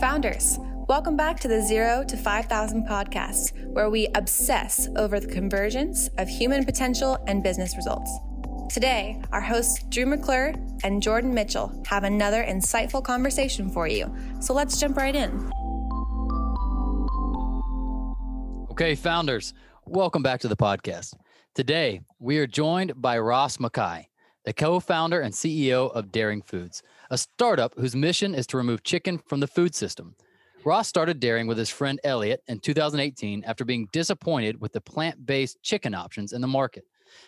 Founders, welcome back to the Zero to 5,000 podcast, where we obsess over the convergence of human potential and business results. Today, our hosts Drew McClure and Jordan Mitchell have another insightful conversation for you. So let's jump right in. Okay, founders, welcome back to the podcast. Today, we are joined by Ross Mackay, the co founder and CEO of Daring Foods a startup whose mission is to remove chicken from the food system. Ross started Daring with his friend Elliot in 2018 after being disappointed with the plant based chicken options in the market.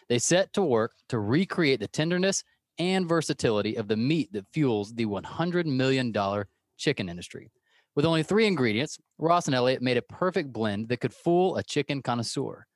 They set to work to recreate the tenderness and versatility of the meat that fuels the $100 million chicken industry. With only three ingredients, Ross and Elliot made a perfect blend that could fool a chicken connoisseur.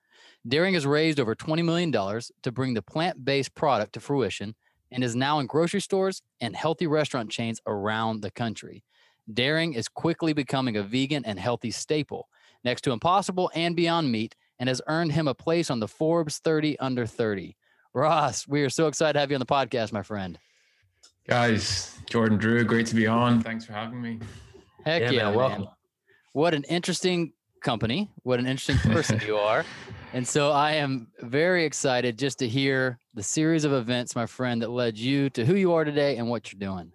Daring has raised over $20 million to bring the plant based product to fruition and is now in grocery stores and healthy restaurant chains around the country. Daring is quickly becoming a vegan and healthy staple next to Impossible and Beyond Meat and has earned him a place on the Forbes 30 under 30. Ross, we are so excited to have you on the podcast, my friend. Guys, Jordan Drew, great to be on. Thanks for having me. Heck yeah, yeah man, welcome. What an interesting company. What an interesting person you are. And so I am very excited just to hear the series of events, my friend, that led you to who you are today and what you're doing.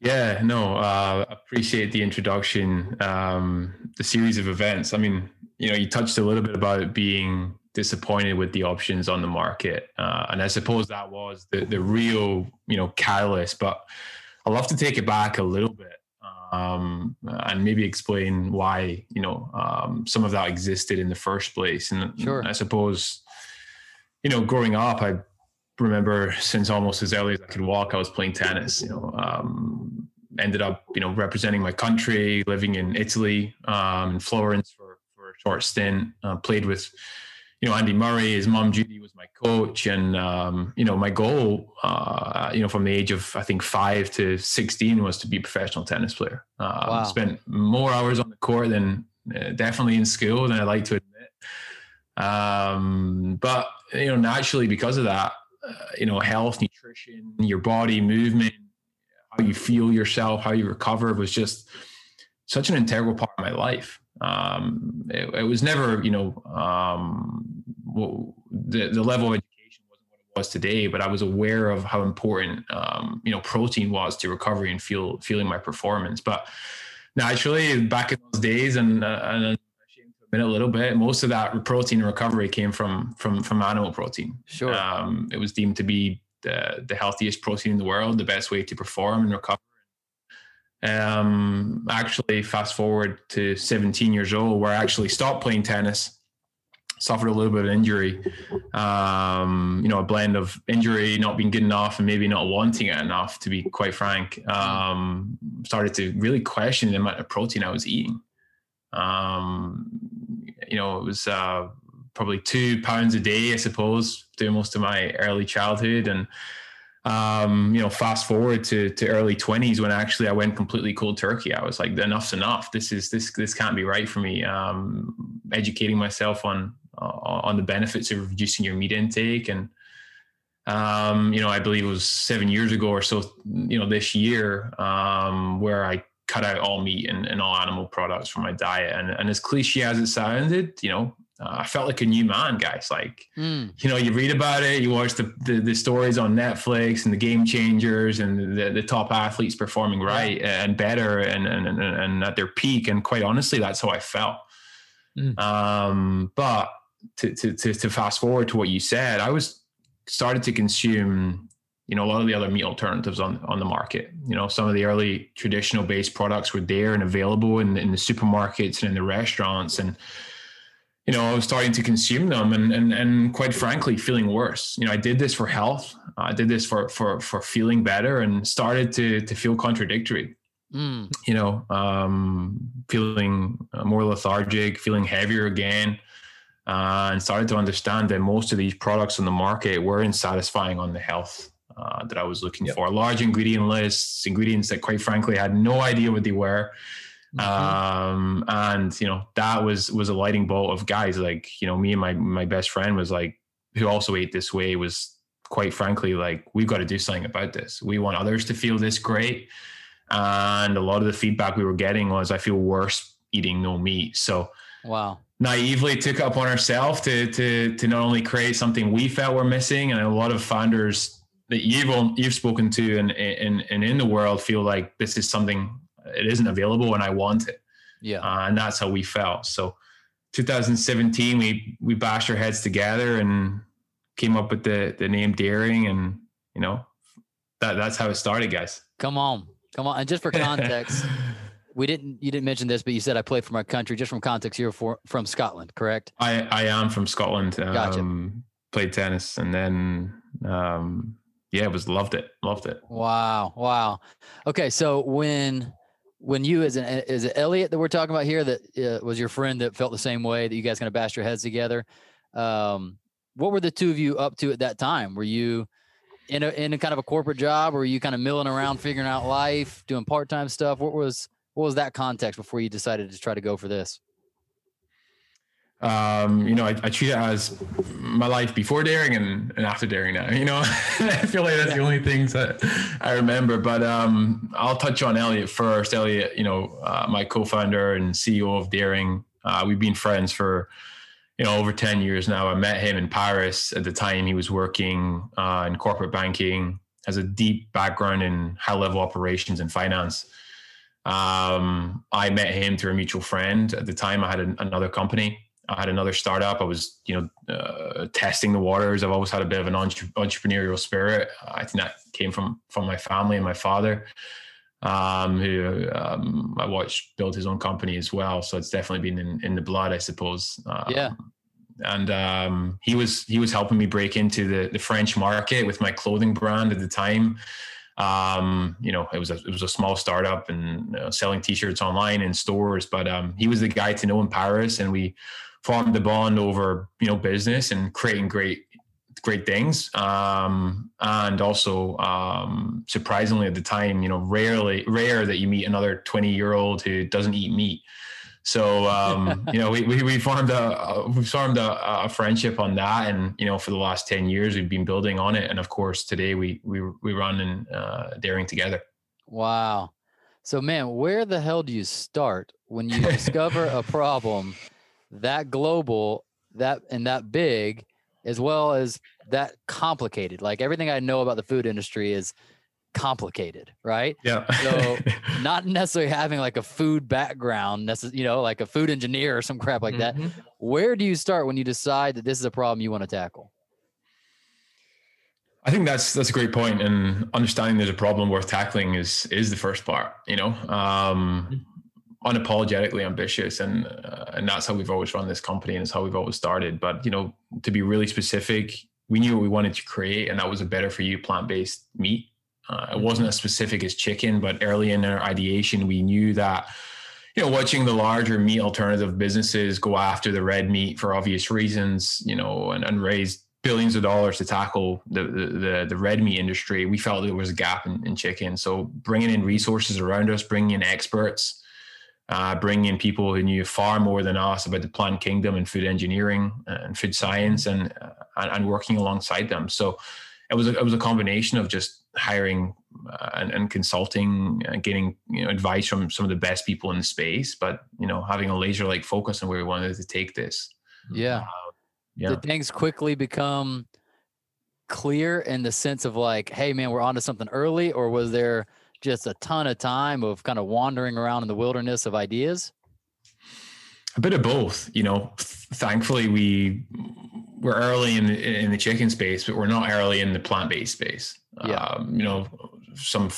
Yeah, no, uh, appreciate the introduction. Um, the series of events. I mean, you know, you touched a little bit about being disappointed with the options on the market, uh, and I suppose that was the the real, you know, catalyst. But I love to take it back a little bit um, and maybe explain why you know um, some of that existed in the first place. And sure. I suppose you know, growing up, I remember since almost as early as I could walk, I was playing tennis. You know, um, ended up you know representing my country, living in Italy, um, in Florence for for a short stint. Uh, played with you know, Andy Murray, his mom Judy was my coach, and um, you know, my goal, uh, you know, from the age of I think five to sixteen was to be a professional tennis player. Uh, wow. Spent more hours on the court than uh, definitely in school than I like to admit. Um, but you know, naturally because of that, uh, you know, health, nutrition, your body movement, how you feel yourself, how you recover was just such an integral part of my life um, it, it, was never, you know, um, the the level of education wasn't what it was today, but I was aware of how important, um, you know, protein was to recovery and feel feeling my performance. But naturally, back in those days, and uh, and a little bit. Most of that protein recovery came from from from animal protein. Sure. Um, it was deemed to be the the healthiest protein in the world, the best way to perform and recover. Um, actually, fast forward to 17 years old, where I actually stopped playing tennis, suffered a little bit of injury. Um, you know, a blend of injury, not being good enough, and maybe not wanting it enough, to be quite frank. Um, started to really question the amount of protein I was eating. Um, you know, it was uh, probably two pounds a day, I suppose, through most of my early childhood, and um, you know, fast forward to to early twenties when actually I went completely cold turkey. I was like, enough's enough. This is this this can't be right for me. Um, educating myself on uh, on the benefits of reducing your meat intake, and um, you know, I believe it was seven years ago or so. You know, this year um, where I cut out all meat and, and all animal products from my diet. And and as cliche as it sounded, you know, uh, I felt like a new man, guys. Like, mm. you know, you read about it, you watch the, the, the stories on Netflix and the game changers and the, the top athletes performing right and better and, and, and and at their peak. And quite honestly, that's how I felt. Mm. Um, but to, to to to fast forward to what you said, I was started to consume, you know, a lot of the other meat alternatives on on the market. You know, some of the early traditional based products were there and available in, in the supermarkets and in the restaurants and you know, I was starting to consume them and, and, and quite frankly, feeling worse. You know, I did this for health. I did this for, for, for feeling better and started to, to feel contradictory. Mm. You know, um, feeling more lethargic, feeling heavier again, uh, and started to understand that most of these products on the market weren't satisfying on the health uh, that I was looking yep. for. Large ingredient lists, ingredients that, quite frankly, I had no idea what they were. Mm-hmm. Um, and you know, that was was a lighting bolt of guys like, you know, me and my my best friend was like, who also ate this way, was quite frankly like, we've got to do something about this. We want others to feel this great. and a lot of the feedback we were getting was, "I feel worse eating no meat." So, wow, naively took up on ourselves to to to not only create something we felt were missing, and a lot of founders that you've you've spoken to and and and in the world feel like this is something it isn't available and I want it. Yeah, uh, and that's how we felt. So, 2017, we we bashed our heads together and came up with the the name Daring, and you know that that's how it started, guys. Come on, come on, and just for context. we didn't you didn't mention this but you said i played for my country just from context you're for, from scotland correct i i am from scotland um, gotcha. played tennis and then um yeah, it was loved it, loved it. Wow, wow. Okay, so when when you as an is it Elliot that we're talking about here that uh, was your friend that felt the same way that you guys kind of bashed your heads together. Um, what were the two of you up to at that time? Were you in a in a kind of a corporate job, or were you kind of milling around, figuring out life, doing part time stuff? What was what was that context before you decided to try to go for this? Um, you know, I, I, treat it as my life before daring and, and after daring now. You know, I feel like that's yeah. the only things that I remember. But um, I'll touch on Elliot first. Elliot, you know, uh, my co-founder and CEO of Daring. Uh, we've been friends for you know over 10 years now. I met him in Paris at the time he was working uh, in corporate banking. Has a deep background in high-level operations and finance. Um, I met him through a mutual friend. At the time, I had an, another company I had another startup. I was, you know, uh, testing the waters. I've always had a bit of an entre- entrepreneurial spirit. I think that came from from my family and my father, um, who um, I watched build his own company as well. So it's definitely been in, in the blood, I suppose. Um, yeah. And um, he was he was helping me break into the the French market with my clothing brand at the time. Um, you know, it was a it was a small startup and you know, selling t-shirts online in stores, but um, he was the guy to know in Paris, and we formed the bond over you know business and creating great great things. Um, and also um, surprisingly at the time you know rarely rare that you meet another 20 year old who doesn't eat meat. So um, you know we, we, we formed a we formed a, a, friendship on that. And you know for the last 10 years we've been building on it. And of course today we we, we run and uh, daring together. Wow. So man where the hell do you start when you discover a problem that global, that and that big, as well as that complicated. Like everything I know about the food industry is complicated, right? Yeah. so not necessarily having like a food background, necess- you know, like a food engineer or some crap like mm-hmm. that. Where do you start when you decide that this is a problem you want to tackle? I think that's that's a great point, and understanding there's a problem worth tackling is is the first part. You know, um, mm-hmm unapologetically ambitious and uh, and that's how we've always run this company and it's how we've always started. But you know to be really specific we knew what we wanted to create and that was a better for you plant-based meat. Uh, it wasn't as specific as chicken but early in our ideation we knew that you know watching the larger meat alternative businesses go after the red meat for obvious reasons you know and, and raise billions of dollars to tackle the, the the red meat industry we felt there was a gap in, in chicken. So bringing in resources around us bringing in experts uh, bringing in people who knew far more than us about the plant kingdom and food engineering and food science and, uh, and, and working alongside them. So it was a, it was a combination of just hiring uh, and, and, consulting and getting you know advice from some of the best people in the space, but you know having a laser like focus on where we wanted to take this. Yeah. Uh, yeah. Did things quickly become clear in the sense of like, hey man, we're onto something early, or was there just a ton of time of kind of wandering around in the wilderness of ideas? A bit of both. You know, thankfully we we're early in the, in the chicken space, but we're not early in the plant based space. Yeah. Um, you know, some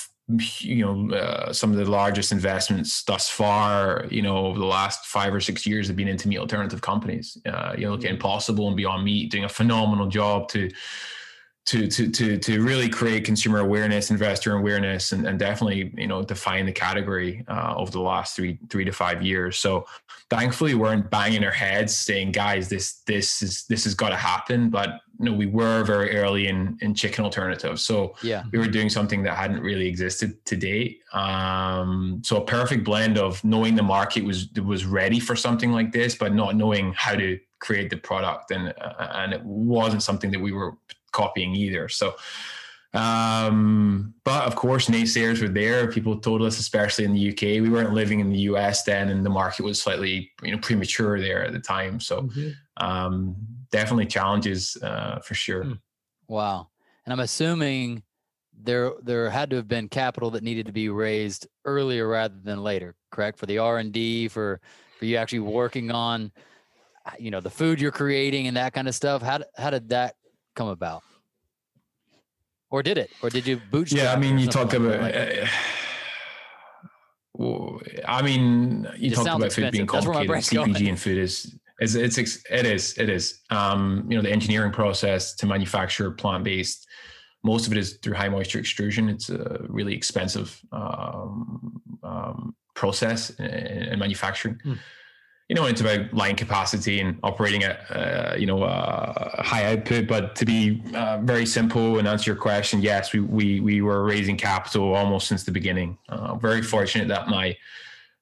you know uh, some of the largest investments thus far you know over the last five or six years have been into meat alternative companies uh, you look at mm-hmm. impossible and beyond meat doing a phenomenal job to to to to to really create consumer awareness, investor awareness, and, and definitely you know define the category uh, over the last three three to five years. So thankfully, we weren't banging our heads saying, "Guys, this this is this has got to happen." But you know, we were very early in in chicken alternatives, so yeah, we were doing something that hadn't really existed to date. Um, so a perfect blend of knowing the market was was ready for something like this, but not knowing how to create the product, and uh, and it wasn't something that we were copying either. So Um, but of course, naysayers were there. People told us, especially in the UK, we weren't living in the US then, and the market was slightly, you know, premature there at the time. So, mm-hmm. um, definitely challenges uh, for sure. Hmm. Wow. And I'm assuming there there had to have been capital that needed to be raised earlier rather than later, correct? For the R and D, for for you actually working on, uh, you know, the food you're creating and that kind of stuff. How how did that come about? or did it? Or did you bootstrap? Yeah, I mean, you talked about. Uh, well, I mean, you talked about expensive. food being complicated. CPG and food is is it's it is it is. Um, you know, the engineering process to manufacture plant based. Most of it is through high moisture extrusion. It's a really expensive um, um, process in, in manufacturing. Mm you know, it's about line capacity and operating at, uh, you know, uh, high output. But to be uh, very simple and answer your question, yes, we, we, we were raising capital almost since the beginning. Uh, very fortunate that my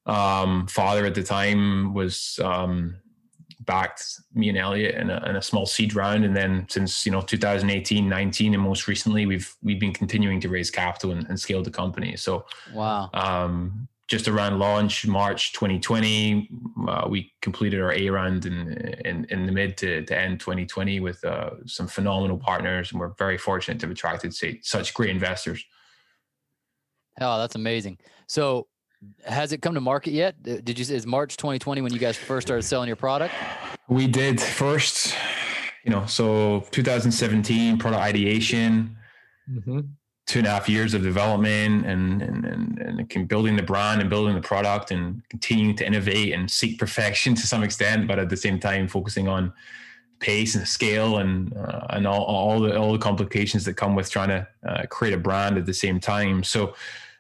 um, father at the time was um, backed me and Elliot in a, in a, small seed round. And then since, you know, 2018, 19, and most recently, we've, we've been continuing to raise capital and, and scale the company. So, wow. Um, just around launch March 2020, uh, we completed our A round in, in, in the mid to, to end 2020 with uh, some phenomenal partners, and we're very fortunate to have attracted say, such great investors. Oh, that's amazing. So, has it come to market yet? Did you? Is March 2020 when you guys first started selling your product? We did first. You know, so 2017 product ideation. Mm-hmm two and a half years of development and, and, and, and building the brand and building the product and continuing to innovate and seek perfection to some extent, but at the same time focusing on pace and scale and uh, and all, all the all the complications that come with trying to uh, create a brand at the same time. So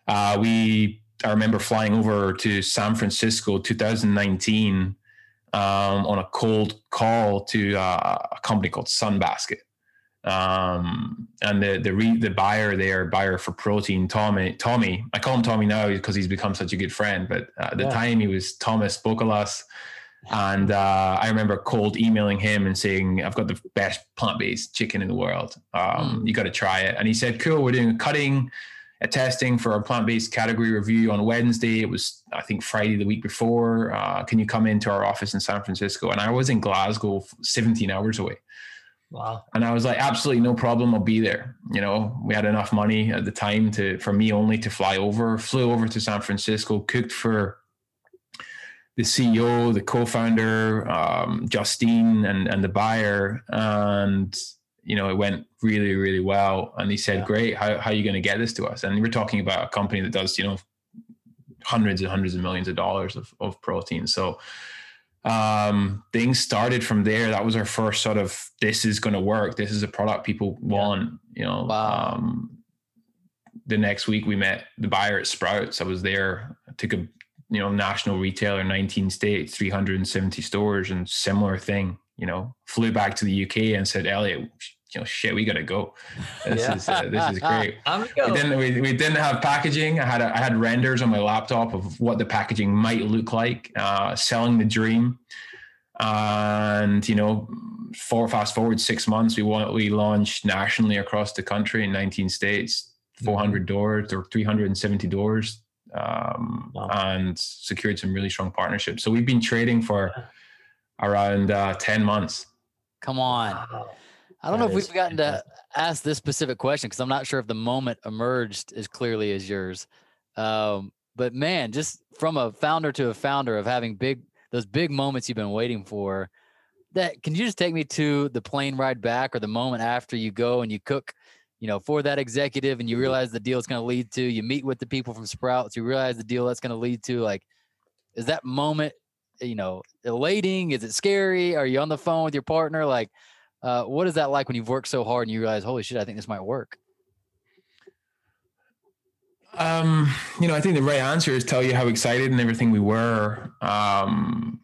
uh, we I remember flying over to San Francisco 2019 um, on a cold call to uh, a company called Sunbasket um, and the the re, the buyer there, buyer for protein, Tommy. Tommy, I call him Tommy now because he's become such a good friend. But at the yeah. time, he was Thomas Bokalas, and uh, I remember cold emailing him and saying, "I've got the best plant based chicken in the world. Um, mm. You got to try it." And he said, "Cool, we're doing a cutting." A testing for our plant-based category review on Wednesday. It was, I think, Friday the week before. Uh, can you come into our office in San Francisco? And I was in Glasgow, 17 hours away. Wow. And I was like, absolutely no problem. I'll be there. You know, we had enough money at the time to, for me only to fly over, flew over to San Francisco, cooked for the CEO, the co-founder, um, Justine and, and the buyer. And, you know, it went really, really well. And he said, yeah. great. How, how are you going to get this to us? And we're talking about a company that does, you know, hundreds and hundreds of millions of dollars of, of protein. So, um, things started from there. That was our first sort of this is going to work. This is a product people want. You know, wow. um, the next week we met the buyer at Sprouts. I was there. I took a you know national retailer, 19 states, 370 stores, and similar thing. You know, flew back to the UK and said, Elliot, you know, shit, we gotta go. This yeah. is uh, this is great. we didn't we, we didn't have packaging. I had a, I had renders on my laptop of what the packaging might look like. Uh, selling the dream, and you know, for fast forward six months, we want we launched nationally across the country in 19 states, 400 mm-hmm. doors or 370 doors, um, wow. and secured some really strong partnerships. So we've been trading for around uh, 10 months. Come on. Wow. I don't that know if we've gotten to ask this specific question because I'm not sure if the moment emerged as clearly as yours. Um, but man, just from a founder to a founder of having big those big moments you've been waiting for. That can you just take me to the plane ride back or the moment after you go and you cook, you know, for that executive and you realize the deal is going to lead to. You meet with the people from Sprouts, you realize the deal that's going to lead to. Like, is that moment, you know, elating? Is it scary? Are you on the phone with your partner? Like, uh, what is that like when you've worked so hard and you realize, holy shit, I think this might work? Um, you know, I think the right answer is tell you how excited and everything we were. Um,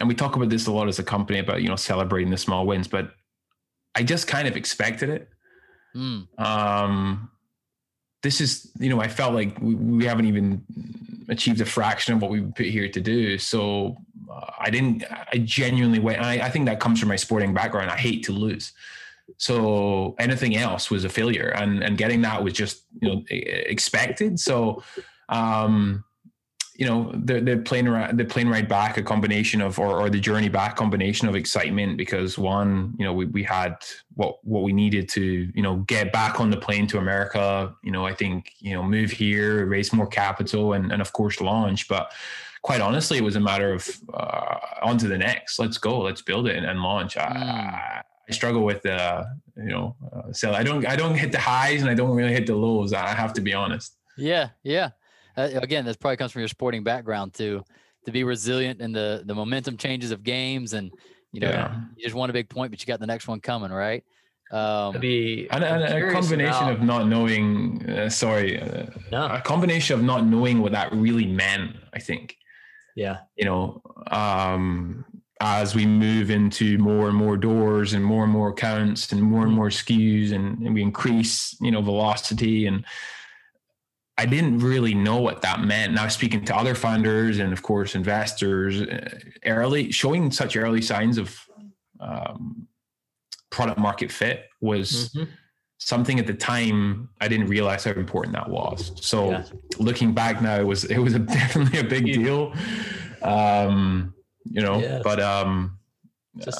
and we talk about this a lot as a company about you know celebrating the small wins, but I just kind of expected it. Mm. Um, this is you know I felt like we, we haven't even achieved a fraction of what we put here to do. So uh, I didn't. I genuinely went. I, I, think that comes from my sporting background. I hate to lose. So anything else was a failure, and and getting that was just you know expected. So. Um, you know the the plane ride the plane ride back a combination of or, or the journey back combination of excitement because one you know we, we had what what we needed to you know get back on the plane to America you know I think you know move here raise more capital and and of course launch. But quite honestly it was a matter of uh, on to the next. Let's go. Let's build it and, and launch. Mm. I, I struggle with uh you know uh, so I don't I don't hit the highs and I don't really hit the lows. I have to be honest. Yeah yeah uh, again, this probably comes from your sporting background too, to be resilient in the the momentum changes of games, and you know, yeah. you just won a big point, but you got the next one coming, right? Um, be and, and a combination about, of not knowing. Uh, sorry, uh, no. a combination of not knowing what that really meant. I think. Yeah. You know, um, as we move into more and more doors and more and more accounts and more and mm-hmm. more SKUs and, and we increase, you know, velocity and I didn't really know what that meant. Now speaking to other funders and of course investors, uh, early showing such early signs of um, product market fit was mm-hmm. something at the time I didn't realize how important that was. So yeah. looking back now, it was it was a, definitely a big deal. Um, you know, yeah. but um,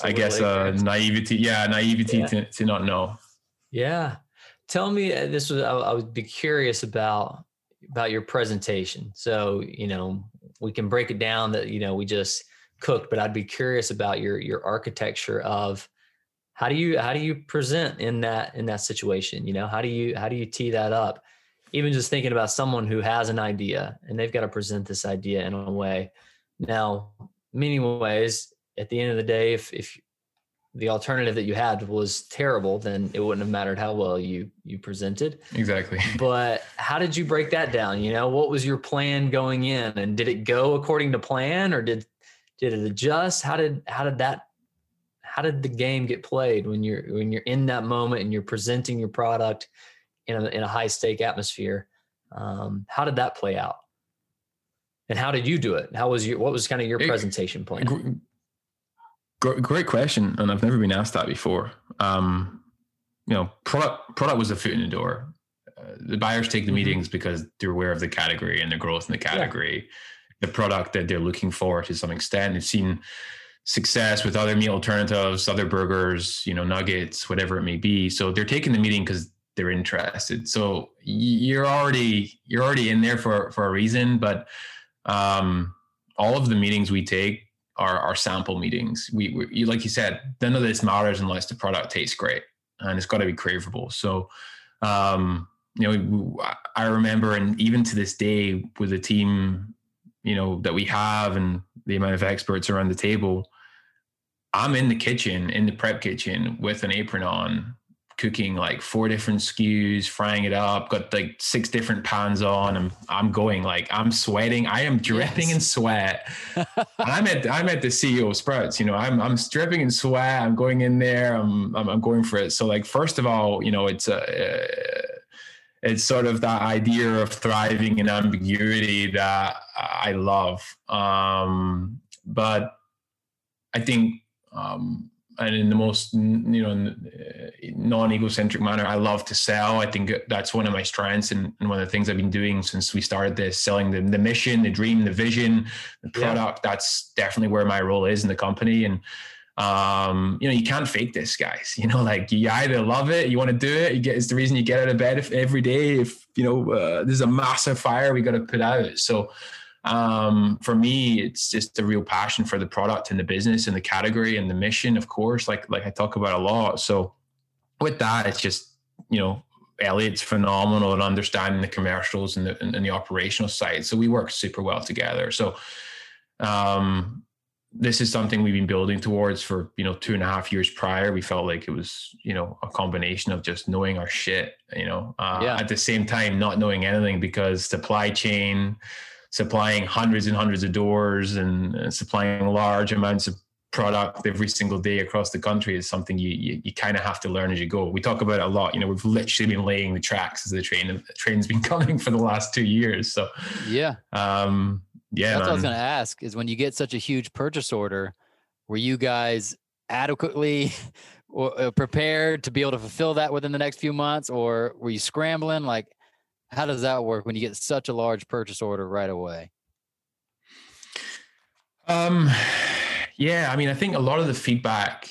I guess uh, naivety, yeah, naivety yeah. To, to not know. Yeah. Tell me, uh, this was I, I would be curious about about your presentation. So, you know, we can break it down that, you know, we just cooked, but I'd be curious about your your architecture of how do you how do you present in that in that situation? You know, how do you how do you tee that up? Even just thinking about someone who has an idea and they've got to present this idea in a way. Now, many ways, at the end of the day, if if the alternative that you had was terrible, then it wouldn't have mattered how well you you presented. Exactly. But how did you break that down? You know, what was your plan going in, and did it go according to plan, or did did it adjust? How did how did that how did the game get played when you're when you're in that moment and you're presenting your product in a in a high stake atmosphere? Um, how did that play out? And how did you do it? How was your what was kind of your presentation plan? Great question, and I've never been asked that before. Um, you know, product product was a foot in the door. Uh, the buyers take the mm-hmm. meetings because they're aware of the category and the growth in the category, yeah. the product that they're looking for to some extent. They've seen success with other meat alternatives, other burgers, you know, nuggets, whatever it may be. So they're taking the meeting because they're interested. So you're already you're already in there for for a reason. But um, all of the meetings we take our, our sample meetings. We, we, like you said, none of this matters unless the product tastes great and it's got to be craveable. So, um, you know, I remember, and even to this day, with the team, you know, that we have and the amount of experts around the table, I'm in the kitchen, in the prep kitchen with an apron on, cooking like four different SKUs, frying it up, got like six different pans on. and I'm going like I'm sweating. I am dripping yes. in sweat. I'm at I'm at the CEO of Sprouts. You know, I'm I'm dripping in sweat. I'm going in there. I'm I'm, I'm going for it. So like first of all, you know, it's a uh, it's sort of that idea of thriving in ambiguity that I love. Um, but I think um, and in the most you know non-egocentric manner i love to sell. I think that's one of my strengths and, and, one of the things i've been doing since we started this selling the, the mission the dream the vision the product. Yeah. that's definitely where my role is in the company. And um, you know you can't fake this guys. You know like you either love it you want to do it you get it's the reason you get out of bed if, every day if you know uh, there's a massive fire we got to put out. So um, for me, it's just a real passion for the product and the business and the category and the mission, of course, like like I talk about a lot. So with that, it's just you know Elliot's phenomenal at understanding the commercials and the and, and the operational side. So we work super well together. So um, this is something we've been building towards for you know two and a half years prior. We felt like it was you know a combination of just knowing our shit, you know, uh, yeah. at the same time not knowing anything because supply chain supplying hundreds and hundreds of doors and, and supplying large amounts of product every single day across the country is something you you, you kind of have to learn as you go. We talk about it a lot. You know, we've literally been laying the tracks as the train the train's been coming for the last two years. So yeah, um, yeah. That's man. what I was going to ask is when you get such a huge purchase order, were you guys adequately uh, prepared to be able to fulfill that within the next few months, or were you scrambling? Like, how does that work when you get such a large purchase order right away? Um, yeah, I mean, I think a lot of the feedback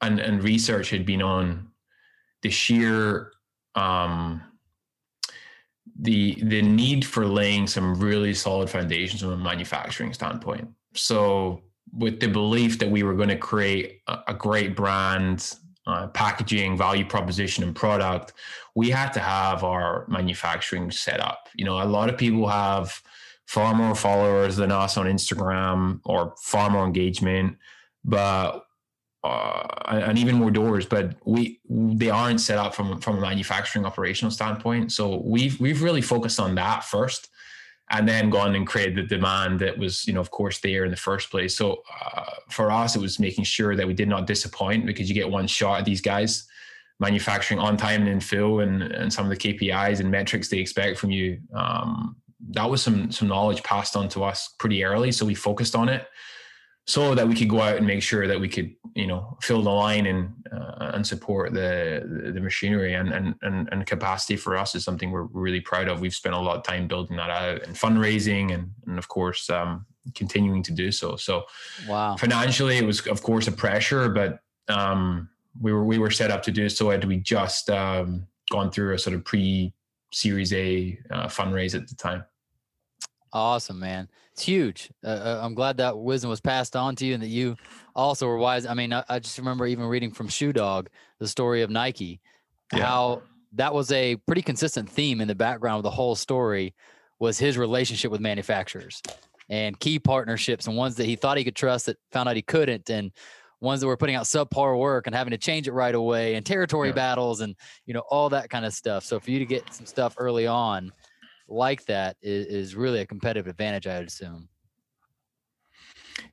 and and research had been on the sheer um, the the need for laying some really solid foundations from a manufacturing standpoint. So with the belief that we were going to create a, a great brand, uh, packaging, value proposition, and product, we had to have our manufacturing set up. You know, a lot of people have far more followers than us on Instagram or far more engagement, but uh, and even more doors, but we they aren't set up from from a manufacturing operational standpoint. So we've we've really focused on that first, and then gone and created the demand that was you know of course there in the first place. So uh, for us, it was making sure that we did not disappoint because you get one shot at these guys manufacturing on time and in full, and and some of the KPIs and metrics they expect from you. Um, that was some some knowledge passed on to us pretty early, so we focused on it so that we could go out and make sure that we could you know fill the line and uh, and support the the machinery. And, and and and capacity for us is something we're really proud of. We've spent a lot of time building that out and fundraising and and of course um, continuing to do so. So wow. financially it was of course a pressure but um, we were we were set up to do so had we just um, gone through a sort of pre series a uh, fundraise at the time Awesome, man. It's huge. Uh, uh, I'm glad that wisdom was passed on to you and that you also were wise. I mean, I, I just remember even reading from Shoe Dog, the story of Nike, yeah. how that was a pretty consistent theme in the background of the whole story was his relationship with manufacturers and key partnerships and ones that he thought he could trust that found out he couldn't and ones that were putting out subpar work and having to change it right away and territory yeah. battles and you know all that kind of stuff so for you to get some stuff early on like that is, is really a competitive advantage, I would assume.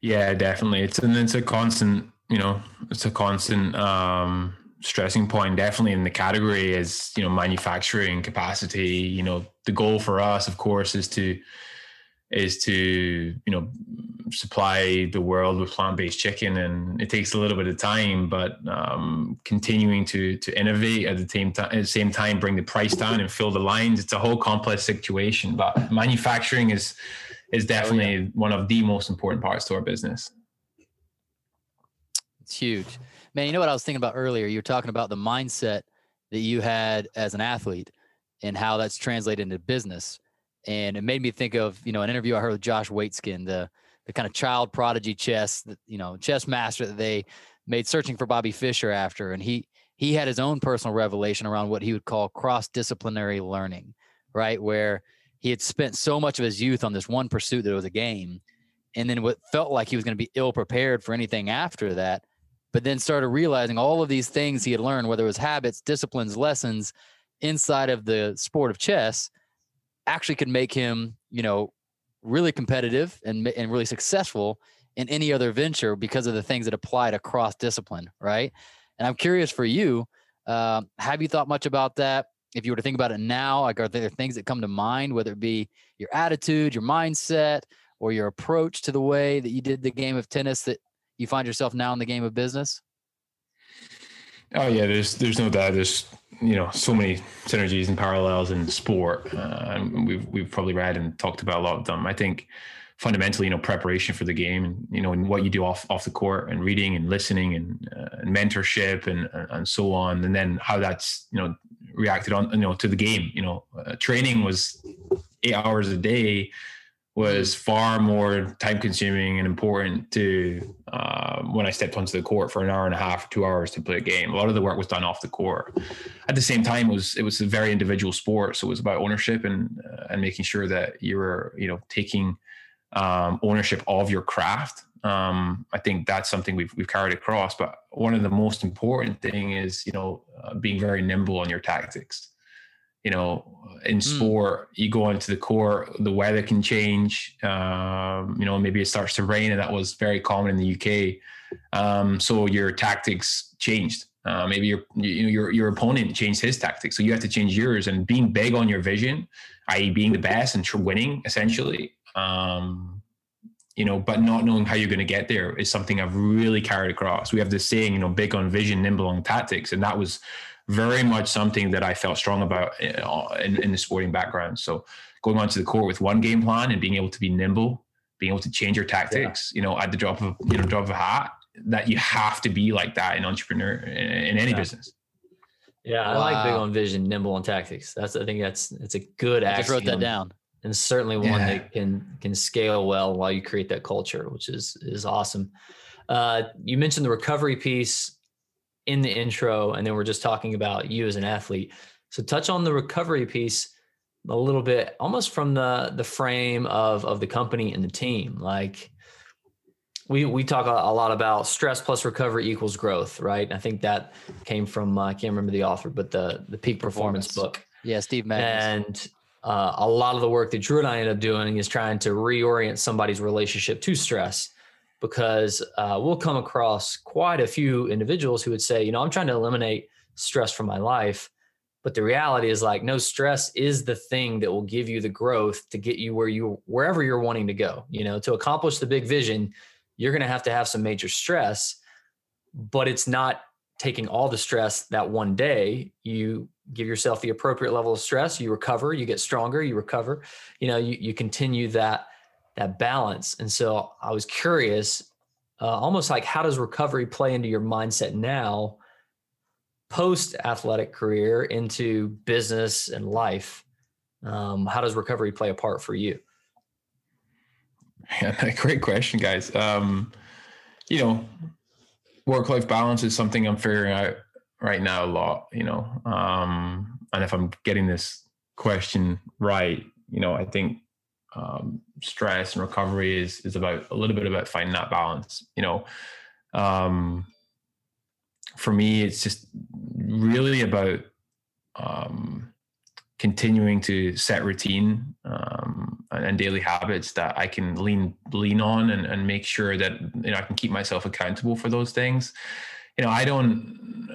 Yeah, definitely. It's and it's a constant, you know, it's a constant um stressing point definitely in the category is, you know, manufacturing capacity. You know, the goal for us, of course, is to is to, you know, supply the world with plant-based chicken and it takes a little bit of time but um, continuing to to innovate at the same time at the same time bring the price down and fill the lines it's a whole complex situation but manufacturing is is definitely oh, yeah. one of the most important parts to our business. It's huge. Man you know what i was thinking about earlier? You were talking about the mindset that you had as an athlete and how that's translated into business and it made me think of you know an interview i heard with josh waitzkin the the kind of child prodigy chess, you know, chess master that they made searching for Bobby Fischer after. And he he had his own personal revelation around what he would call cross-disciplinary learning, right? Where he had spent so much of his youth on this one pursuit that it was a game. And then what felt like he was going to be ill prepared for anything after that, but then started realizing all of these things he had learned, whether it was habits, disciplines, lessons inside of the sport of chess, actually could make him, you know, really competitive and, and really successful in any other venture because of the things that applied across discipline, right? And I'm curious for you, uh, have you thought much about that? If you were to think about it now, like are there things that come to mind, whether it be your attitude, your mindset, or your approach to the way that you did the game of tennis that you find yourself now in the game of business? Oh yeah, there's there's no doubt. There's you know so many synergies and parallels in sport. Uh, we've we've probably read and talked about a lot of them. I think fundamentally, you know, preparation for the game and you know, and what you do off off the court and reading and listening and, uh, and mentorship and and so on, and then how that's you know reacted on you know to the game. You know, uh, training was eight hours a day was far more time consuming and important to uh, when I stepped onto the court for an hour and a half, two hours to play a game. A lot of the work was done off the court. At the same time, it was it was a very individual sport, so it was about ownership and uh, and making sure that you were you know taking um, ownership of your craft. Um, I think that's something we've we've carried across. But one of the most important thing is you know uh, being very nimble on your tactics you know, in hmm. sport, mm. you go into the court, the weather can change. Um, you know, maybe it starts to rain, and that was very common in the UK. Um, so your tactics changed. Uh, maybe your you know, your your opponent changed his tactics, so you have to change yours. And being big on your vision, i.e., being the best and winning, essentially, um, you know, but not knowing how you're going to get there is something I've really carried across. We have this saying, you know, big on vision, nimble on tactics. And that was very much something that I felt strong about uh, in, in the sporting background. So going onto the court with one game plan and being able to be nimble, being able to change your tactics, yeah. you know, at the drop of, you know, drop of a hat, that you have to be like that in entrepreneur in, in any yeah. business. Yeah, I wow. like big on vision, nimble on tactics. That's I think that's it's a good. I just wrote that down and certainly one yeah. that can can scale well while you create that culture, which is is awesome. Uh, you mentioned the recovery piece in the intro, and then we're just talking about you as an athlete. So touch on the recovery piece a little bit, almost from the the frame of of the company and the team. Like we we talk a, a lot about stress plus recovery equals growth, right? I think that came from uh, I can't remember the author, but the the peak performance, performance. book. Yeah, Steve Magness. And uh, a lot of the work that Drew and I end up doing is trying to reorient somebody's relationship to stress because uh, we'll come across quite a few individuals who would say, you know, I'm trying to eliminate stress from my life. But the reality is like no stress is the thing that will give you the growth to get you where you wherever you're wanting to go. You know, to accomplish the big vision, you're going to have to have some major stress, but it's not taking all the stress that one day. You give yourself the appropriate level of stress, you recover, you get stronger, you recover, you know, you, you continue that, that balance. And so I was curious, uh, almost like how does recovery play into your mindset now, post athletic career into business and life? Um, how does recovery play a part for you? Yeah, great question, guys. Um, you know, work life balance is something I'm figuring out right now a lot, you know. Um, and if I'm getting this question right, you know, I think um, stress and recovery is is about a little bit about finding that balance. You know, um, for me, it's just really about um, continuing to set routine um, and daily habits that I can lean lean on and, and make sure that you know I can keep myself accountable for those things. You know, I don't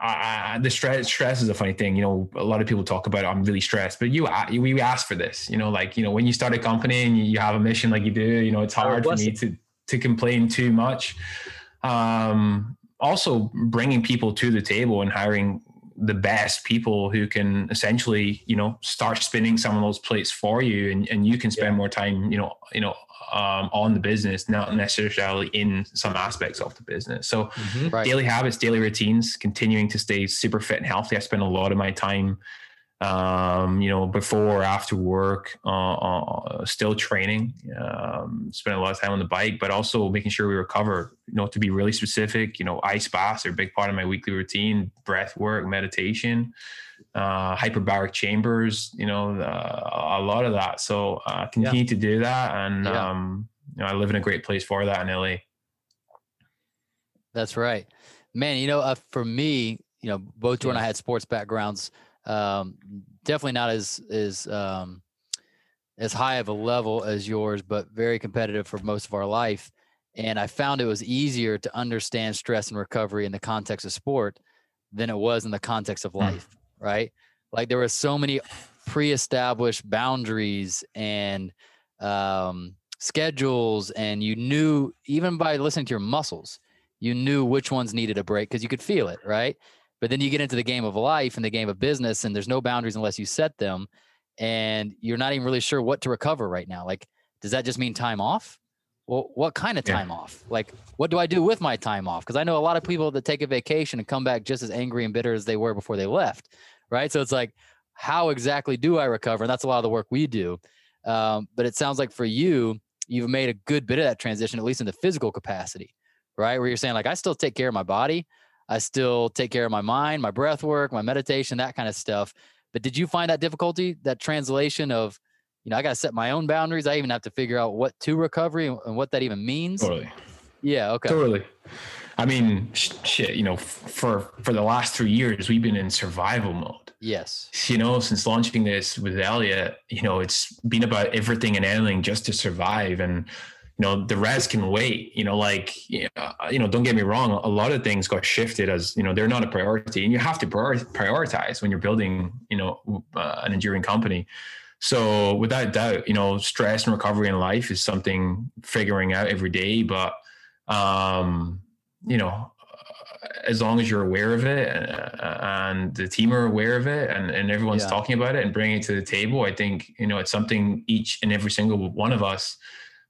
I, the stress stress is a funny thing. You know, a lot of people talk about I'm really stressed, but you we ask for this. You know, like you know when you start a company and you have a mission like you do, you know, it's hard for me to to complain too much. Um, also, bringing people to the table and hiring the best people who can essentially, you know, start spinning some of those plates for you, and, and you can spend yeah. more time, you know, you know, um, on the business, not necessarily in some aspects of the business. So, mm-hmm. right. daily habits, daily routines, continuing to stay super fit and healthy. I spend a lot of my time, um, you know, before or after work, uh, uh, still training, um, spend a lot of time on the bike, but also making sure we recover. You know, to be really specific, you know, ice baths are a big part of my weekly routine, breath work, meditation uh, hyperbaric chambers, you know, uh, a lot of that. So uh, continue yeah. to do that. And yeah. um, you know, I live in a great place for that in LA. That's right, man. You know, uh, for me, you know, both Joe yeah. and I had sports backgrounds. Um, definitely not as as um, as high of a level as yours, but very competitive for most of our life. And I found it was easier to understand stress and recovery in the context of sport than it was in the context of hmm. life right? Like there were so many pre-established boundaries and um, schedules, and you knew even by listening to your muscles, you knew which ones needed a break because you could feel it, right? But then you get into the game of life and the game of business, and there's no boundaries unless you set them, and you're not even really sure what to recover right now. Like, does that just mean time off? Well, what kind of time yeah. off? Like, what do I do with my time off? Because I know a lot of people that take a vacation and come back just as angry and bitter as they were before they left, right? So it's like, how exactly do I recover? And that's a lot of the work we do. Um, but it sounds like for you, you've made a good bit of that transition, at least in the physical capacity, right? Where you're saying, like, I still take care of my body, I still take care of my mind, my breath work, my meditation, that kind of stuff. But did you find that difficulty, that translation of, you know, I got to set my own boundaries. I even have to figure out what to recovery and what that even means. Totally. Yeah. Okay. Totally. I mean, shit. You know, for for the last three years, we've been in survival mode. Yes. You know, since launching this with Elliot, you know, it's been about everything and anything just to survive, and you know, the rest can wait. You know, like you know, don't get me wrong. A lot of things got shifted as you know they're not a priority, and you have to prioritize when you're building, you know, uh, an enduring company So without doubt, you know, stress and recovery in life is something figuring out every day. But um, you know, as long as you're aware of it uh, and the team are aware of it and, and everyone's yeah. talking about it and bringing it to the table, I think, you know, it's something each and every single one of us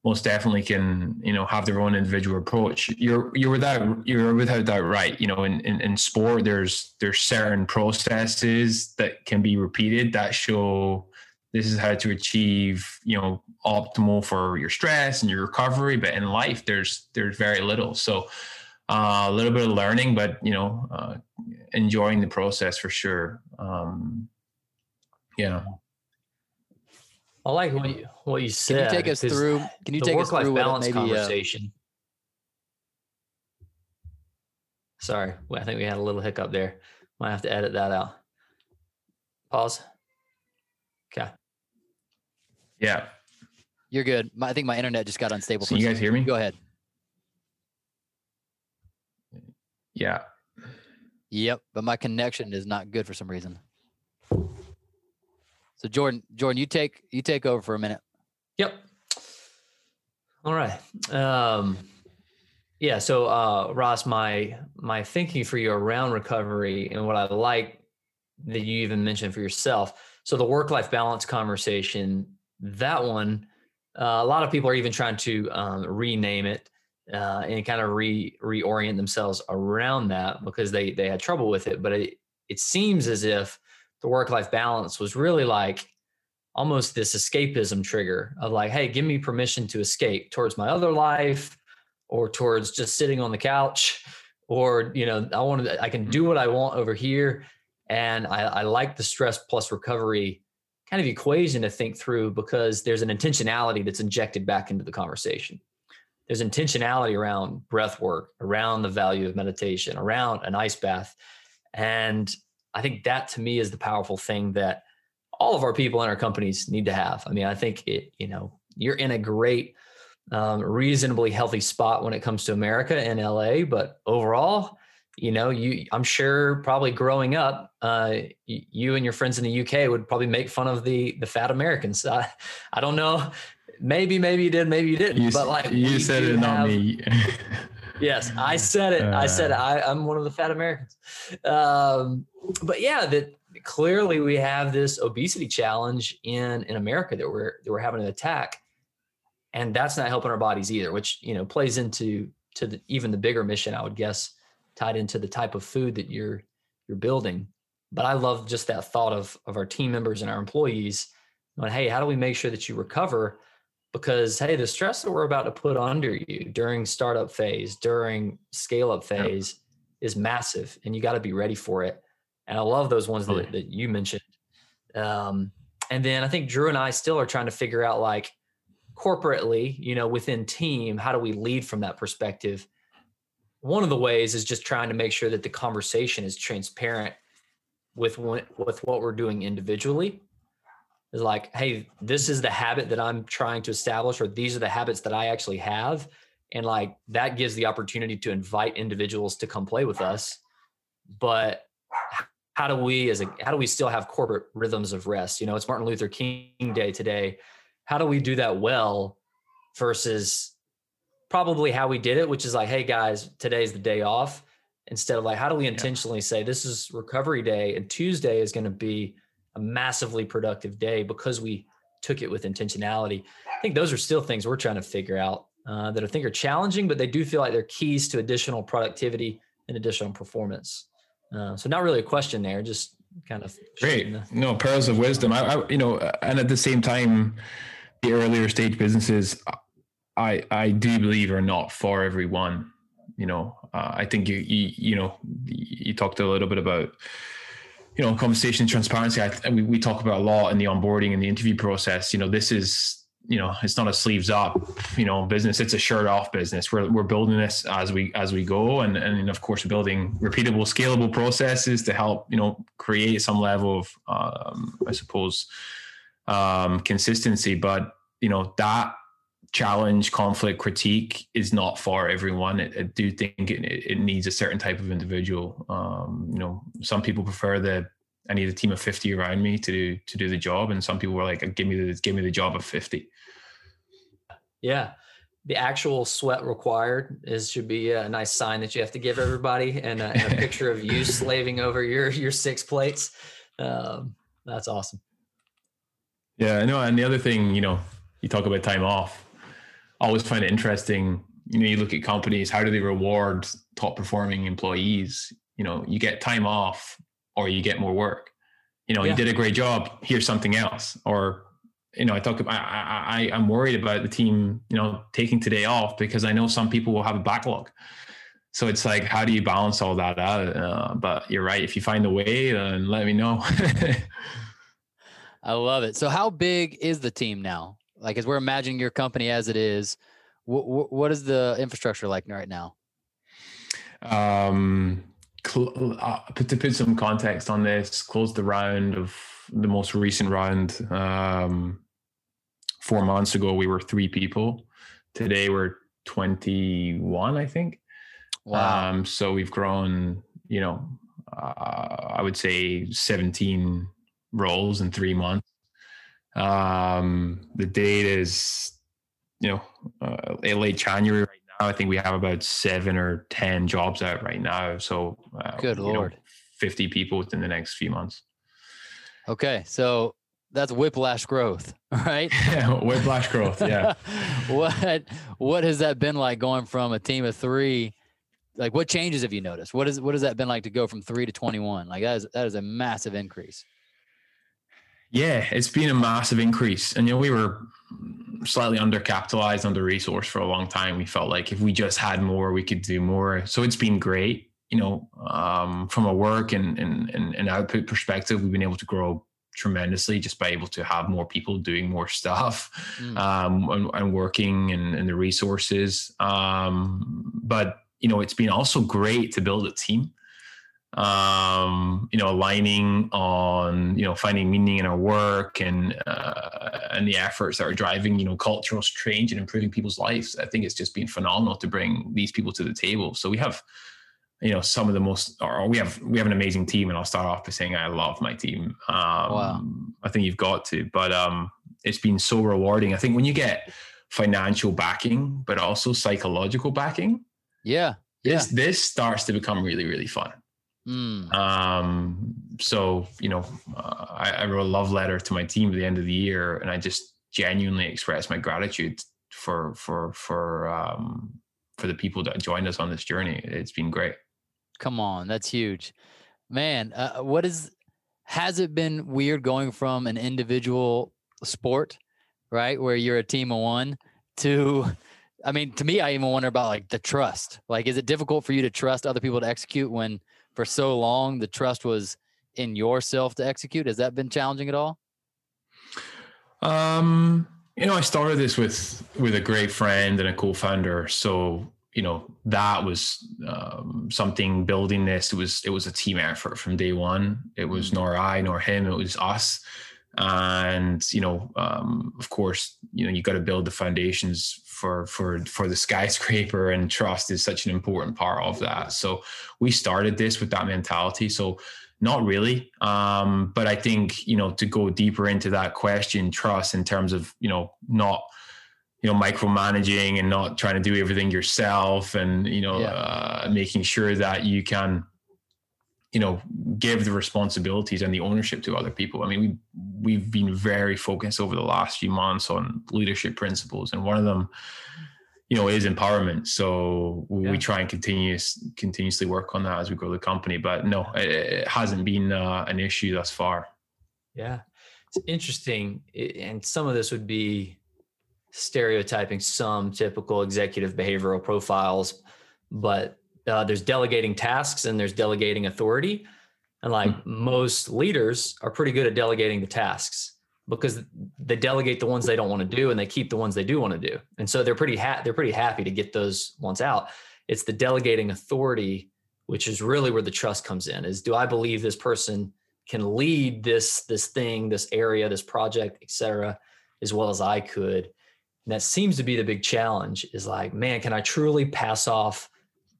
most definitely can, you know, have their own individual approach. You're, you're without, you're without that right. You know, in, in, in sport, there's, there's certain processes that can be repeated that show this is how to achieve you know optimal for your stress and your recovery but in life there's there's very little. So uh, a little bit of learning but you know uh, enjoying the process for sure. Um, yeah. I like what you what you said can you take us through can you take us through balance maybe, uh, conversation. Uh, sorry i think we had a little hiccup there. Might have to edit that out. Pause. okay yeah. You're good. My, I think my internet just got unstable. So you guys hear me? Go ahead. Yeah. Yep, but my connection is not good for some reason. So Jordan, Jordan, you take you take over for a minute. Yep. All right. Um yeah, so uh Ross, my my thinking for you around recovery and what I like that you even mentioned for yourself. So the work-life balance conversation that one, uh, a lot of people are even trying to um, rename it uh, and kind of re reorient themselves around that because they they had trouble with it. But it it seems as if the work life balance was really like almost this escapism trigger of like, hey, give me permission to escape towards my other life or towards just sitting on the couch or you know i want to i can do what i want over here and i, I like the stress plus recovery kind of equation to think through because there's an intentionality that's injected back into the conversation. There's intentionality around breath work, around the value of meditation, around an ice bath. And I think that to me is the powerful thing that all of our people in our companies need to have. I mean, I think it, you know, you're in a great, um, reasonably healthy spot when it comes to America and LA, but overall, you know you i'm sure probably growing up uh, you and your friends in the uk would probably make fun of the the fat americans. I, I don't know. Maybe maybe you did maybe you didn't you, but like you said it not me. Yes i said it. I said uh. I, i'm one of the fat americans. Um, but yeah that clearly we have this obesity challenge in in america that we're that we're having an attack. And that's not helping our bodies either which you know plays into to the, even the bigger mission i would guess tied into the type of food that you're you're building. But I love just that thought of of our team members and our employees going, hey, how do we make sure that you recover? Because hey, the stress that we're about to put under you during startup phase, during scale up phase is massive and you got to be ready for it. And I love those ones that, that you mentioned. Um, and then I think Drew and I still are trying to figure out like corporately, you know, within team, how do we lead from that perspective? One of the ways is just trying to make sure that the conversation is transparent with what, with what we're doing individually. Is like hey this is the habit that i'm trying to establish or these are the habits that i actually have. And like that gives the opportunity to invite individuals to come play with us. But how do we as a how do we still have corporate rhythms of rest? You know it's martin luther king day today. How do we do that well versus probably how we did it, which is like, hey guys, today's the day off. Instead of like, how do we intentionally yeah. say this is recovery day and Tuesday is going to be a massively productive day because we took it with intentionality. I think those are still things we're trying to figure out uh, that I think are challenging, but they do feel like they're keys to additional productivity and additional performance. Uh, so not really a question there, just kind of great. The- no pearls of wisdom. I, I, you know, and at the same time, the earlier stage businesses, I I do believe are not for everyone. You know, uh, I think you, you you know you talked a little bit about you know conversation transparency. I, we we talk about a lot in the onboarding and the interview process. You know, this is you know it's not a sleeves up you know business it's a shirt off business we're, we're building this as we as we go and and of course building repeatable scalable processes to help you know create some level of um, i suppose um, consistency but you know that challenge, conflict, critique is not for everyone. I, I do think it, it, needs a certain type of individual. Um, you know, some people prefer the I need a team of 50 around me to do to do the job. And some people were like, give me the give me the job of 50. Yeah. The actual sweat required is should be a nice sign that you have to give everybody and a, and a picture of you slaving over your your six plates. Um, that's awesome. Yeah, I know. And the other thing, you know, you talk about time off. I always find it interesting. You know, you look at companies, how do they reward top performing employees? You know, you get time off or you get more work. You know, yeah. you did a great job. Here's something else. Or, you know, I talk about. I, I I'm worried about the team. You know, taking today off because I know some people will have a backlog. So it's like, how do you balance all that out? Uh, but you're right. If you find a way, then let me know. I love it. So, how big is the team now? Like, as we're imagining your company as it is, what, what is the infrastructure like right now? Um, cl- uh, to put some context on this, closed the round of the most recent round um, four months ago. We were three people. Today we're 21, I think. Wow. Um, so we've grown, you know, uh, I would say 17 roles in three months. Um, the date is, you know, uh, late January right now. I think we have about seven or 10 jobs out right now. So, uh, good Lord. Know, 50 people within the next few months. Okay. So that's whiplash growth, right? whiplash growth. Yeah. what, what has that been like going from a team of three like what changes have you noticed? What is what has that been like to go from three to 21? Like that is that is a massive increase. Yeah, it's been a massive increase. And you know, we were slightly undercapitalized, under resourced for a long time. We felt like if we just had more, we could do more. So it's been great. You know, um, from a work and, and and output perspective, we've been able to grow tremendously just by able to have more people doing more stuff mm. um, and, and, working and, and the resources. Um, but you know, it's been also great to build a team. Um, you know, aligning on you know finding meaning in our work and uh, and the efforts that are driving you know cultural change and improving people's lives. I think it's just been phenomenal to bring these people to the table. So we have you know some of the most or we have we have an amazing team and i'll start off by saying i love my team um wow. i think you've got to but um it's been so rewarding i think when you get financial backing but also psychological backing yeah. Yeah. This, this starts to become really, really fun. Mm. Um, so, you know, uh, I, I, wrote a love letter to my team at the end of the year and I just genuinely expressed my gratitude for, for, for, um, for the people that joined us on this journey. It's been great. Come on. That's huge, man. Uh, what is, has it been weird going from an individual sport, right? Where you're a team of one to I mean, to me, I even wonder about like the trust. Like, is it difficult for you to trust other people to execute when for so long the trust was in yourself to execute? Has that been challenging at all? Um, you know, I started this with with a great friend and a co-founder. So, you know, that was um, something building this. It was it was a team effort from day one. It was mm. nor I nor him. It was us and you know um, of course you know you got to build the foundations for for for the skyscraper and trust is such an important part of that so we started this with that mentality so not really um, but i think you know to go deeper into that question trust in terms of you know not you know micromanaging and not trying to do everything yourself and you know yeah. uh, making sure that you can you know give the responsibilities and the ownership to other people. I mean we we've been very focused over the last few months on leadership principles and one of them you know is empowerment. So yeah. we try and continuous continuously work on that as we grow the company but no it, it hasn't been uh, an issue thus far. Yeah. It's interesting and some of this would be stereotyping some typical executive behavioral profiles but uh, there's delegating tasks and there's delegating authority. And like mm-hmm. most leaders are pretty good at delegating the tasks because they delegate the ones they don't want to do and they keep the ones they do want to do. And so they're pretty ha- they're pretty happy to get those ones out. It's the delegating authority which is really where the trust comes in is do I believe this person can lead this this thing, this area, this project, etc., as well as I could. And that seems to be the big challenge is like, man, can I truly pass off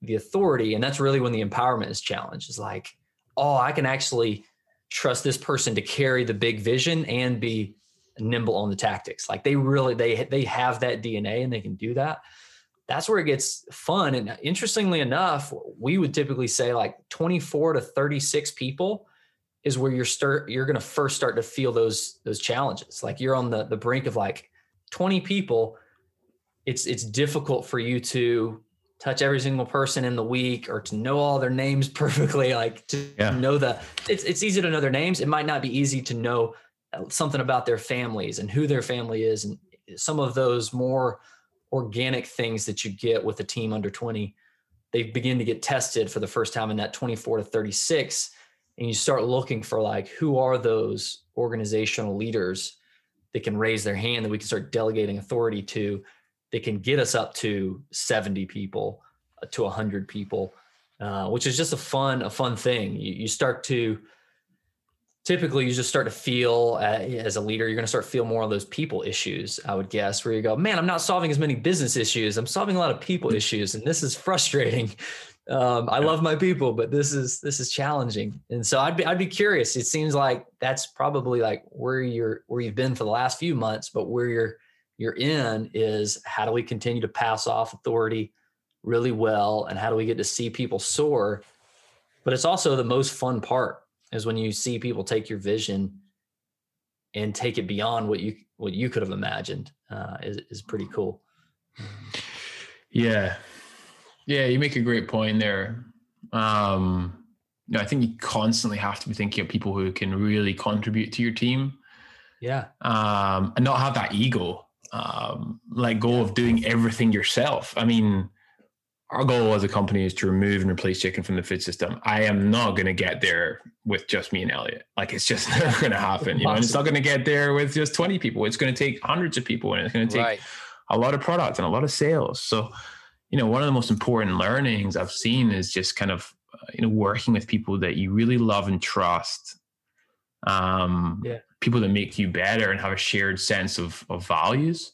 the authority and that's really when the empowerment is challenged is like oh i can actually trust this person to carry the big vision and be nimble on the tactics. Like they really they they have that DNA and they can do that. That's where it gets fun. And interestingly enough, we would typically say like 24 to 36 people is where you're start you're going to first start to feel those those challenges. Like you're on the the brink of like 20 people. It's it's difficult for you to touch every single person in the week or to know all their names perfectly like to yeah. know the it's it's easy to know their names it might not be easy to know uh, something about their families and who their family is and some of those more organic things that you get with a team under 20 they begin to get tested for the first time in that 24 to 36 and you start looking for like who are those organizational leaders that can raise their hand that we can start delegating authority to that can get us up to 70 people uh, to 100 people uh, which is just a fun a fun thing. You, you start to typically you just start to feel uh, as a leader you're going to start to feel more of those people issues i would guess where you go man i'm not solving as many business issues. I'm solving a lot of people issues and this is frustrating. Um, i love my people but this is this is challenging. And so i'd be i'd be curious. It seems like that's probably like where you're where you've been for the last few months but where you're you're in is how do we continue to pass off authority really well and how do we get to see people soar but it's also the most fun part is when you see people take your vision and take it beyond what you what you could have imagined uh, is is pretty cool. Yeah, yeah, you make a great point there. Um, you know, I think you constantly have to be thinking of people who can really contribute to your team. Yeah, um, and not have that ego. Um, let go of doing everything yourself. I mean, our goal as a company is to remove and replace chicken from the food system. I am not going to get there with just me and Elliot. Like it's just never going to happen. You know, and it's not going to get there with just 20 people. It's going to take hundreds of people and it's going to take right. a lot of product and a lot of sales. So, you know, one of the most important learnings I've seen is just kind of, uh, you know, working with people that you really love and trust. Um, yeah. People that make you better and have a shared sense of, of values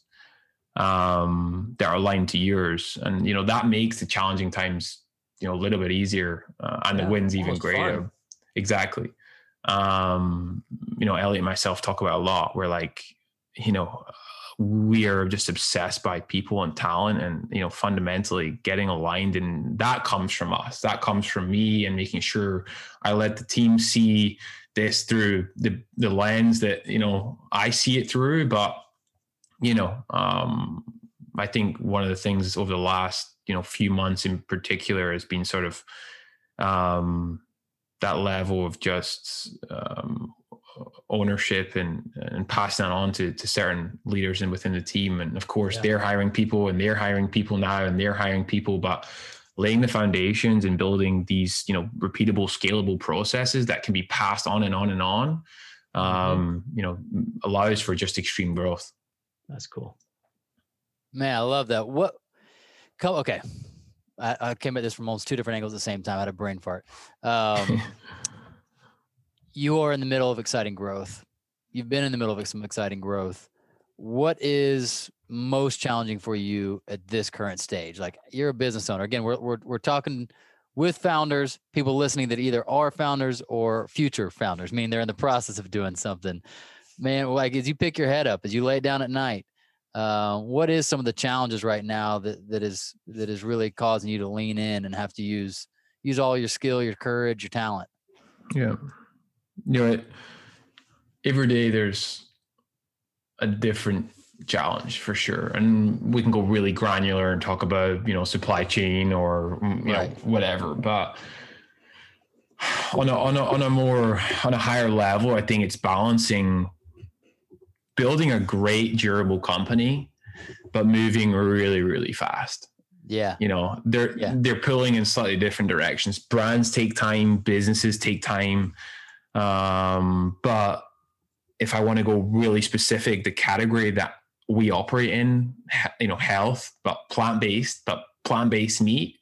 um, that are aligned to yours, and you know that makes the challenging times you know a little bit easier uh, and yeah, the wins even greater. Fun. Exactly. Um, you know, Elliot and myself talk about a lot. Where like, you know, we are just obsessed by people and talent, and you know, fundamentally getting aligned, and that comes from us. That comes from me, and making sure I let the team see this through the the lens that you know I see it through, but you know, um, I think one of the things over the last, you know, few months in particular has been sort of um, that level of just um, ownership and and passing that on to to certain leaders and within the team. And of course, yeah. they're hiring people and they're hiring people now and they're hiring people, but laying the foundations and building these you know repeatable scalable processes that can be passed on and on and on mm-hmm. um, you know allows for just extreme growth that's cool. Man, I love that. What? come Okay, I, I came at this from almost two different angles at the same time. I had a brain fart. Um, you are in the middle of exciting growth. You've been in the middle of some exciting growth. What is most challenging for you at this current stage? Like you're a business owner. Again, we're we're we're talking with founders, people listening that either are founders or future founders, meaning they're in the process of doing something man, like as you pick your head up, as you lay down at night, uh, what is some of the challenges right now that that is that is really causing you to lean in and have to use use all your skill, your courage, your talent? Yeah, you know, every day there's a different challenge for sure, and we can go really granular and talk about you know supply chain or mm, you right. know whatever, but on a, on a on a more on a higher level, I think it's balancing building a great durable company but moving really really fast. Yeah. You know they're yeah. they're pulling in slightly different directions. Brands take time businesses take time. Um, but if i want to go really specific the category that we operate in you know health but plant-based but plant-based meat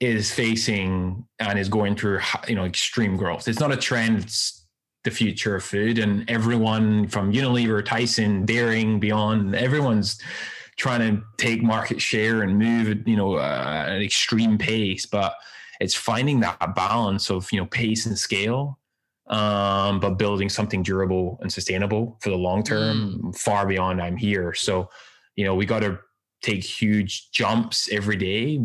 is facing and is going through you know extreme growth it's not a trend it's the future of food and everyone from Unilever, Tyson, Daring, Beyond, everyone's trying to take market share and move, you know, uh, at an extreme pace. But it's finding that balance of you know pace and scale um, but building something durable and sustainable for the long term, mm. far beyond I'm here. So, you know, we got to take huge jumps every day,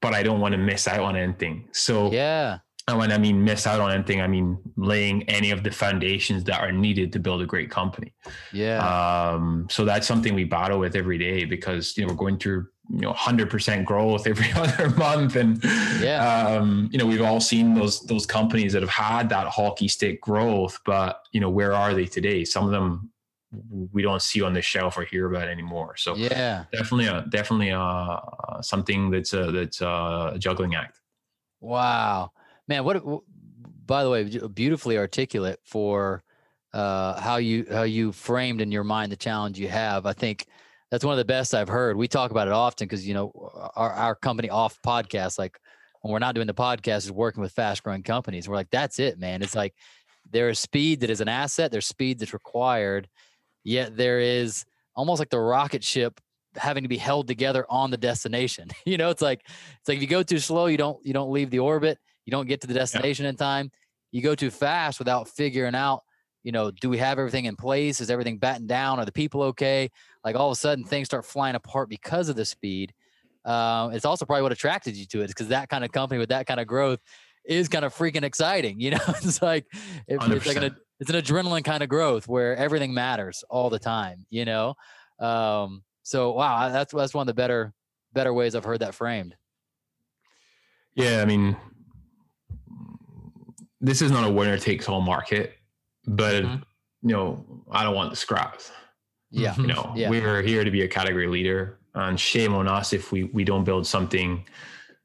but I don't want to miss out on anything. So, yeah. And when I mean miss out on anything, I mean laying any of the foundations that are needed to build a great company. Yeah. Um, so that's something we battle with every day because you know we're going through you know 100% growth every other month. And yeah. um, you know we've all seen those those companies that have had that hockey stick growth but you know where are they today? Some of them we don't see on the shelf or hear about anymore. So yeah. definitely a definitely a, something that's a that's a juggling act. Wow. Man what by the way beautifully articulate for uh, how you how you framed in your mind the challenge you have. I think that's one of the best I've heard. We talk about it often because you know our our company off podcast, like when we're not doing the podcast, is working with fast growing companies. We're like, that's it, man. It's like there is speed that is an asset. There's speed that's required. Yet there is almost like the rocket ship having to be held together on the destination. you know, it's like it's like if you go too slow, you don't you don't leave the orbit. You don't get to the destination yeah. in time. You go too fast without figuring out you know, do we have everything in place? Is everything battened down? Are the people okay? Like all of a sudden things start flying apart because of the speed. Uh, it's also probably what attracted you to it because that kind of company with that kind of growth is kind of freaking exciting. You know, it's like it, it's like an it's an adrenaline kind of growth where everything matters all the time. You know, um, so wow, that's that's one of the better better ways I've heard that framed. Yeah, I mean, this is not a winner takes all market but mm-hmm. you know, I don't want the scraps. Yeah. You know, yeah. we're here to be a category leader and shame on us if we, we don't build something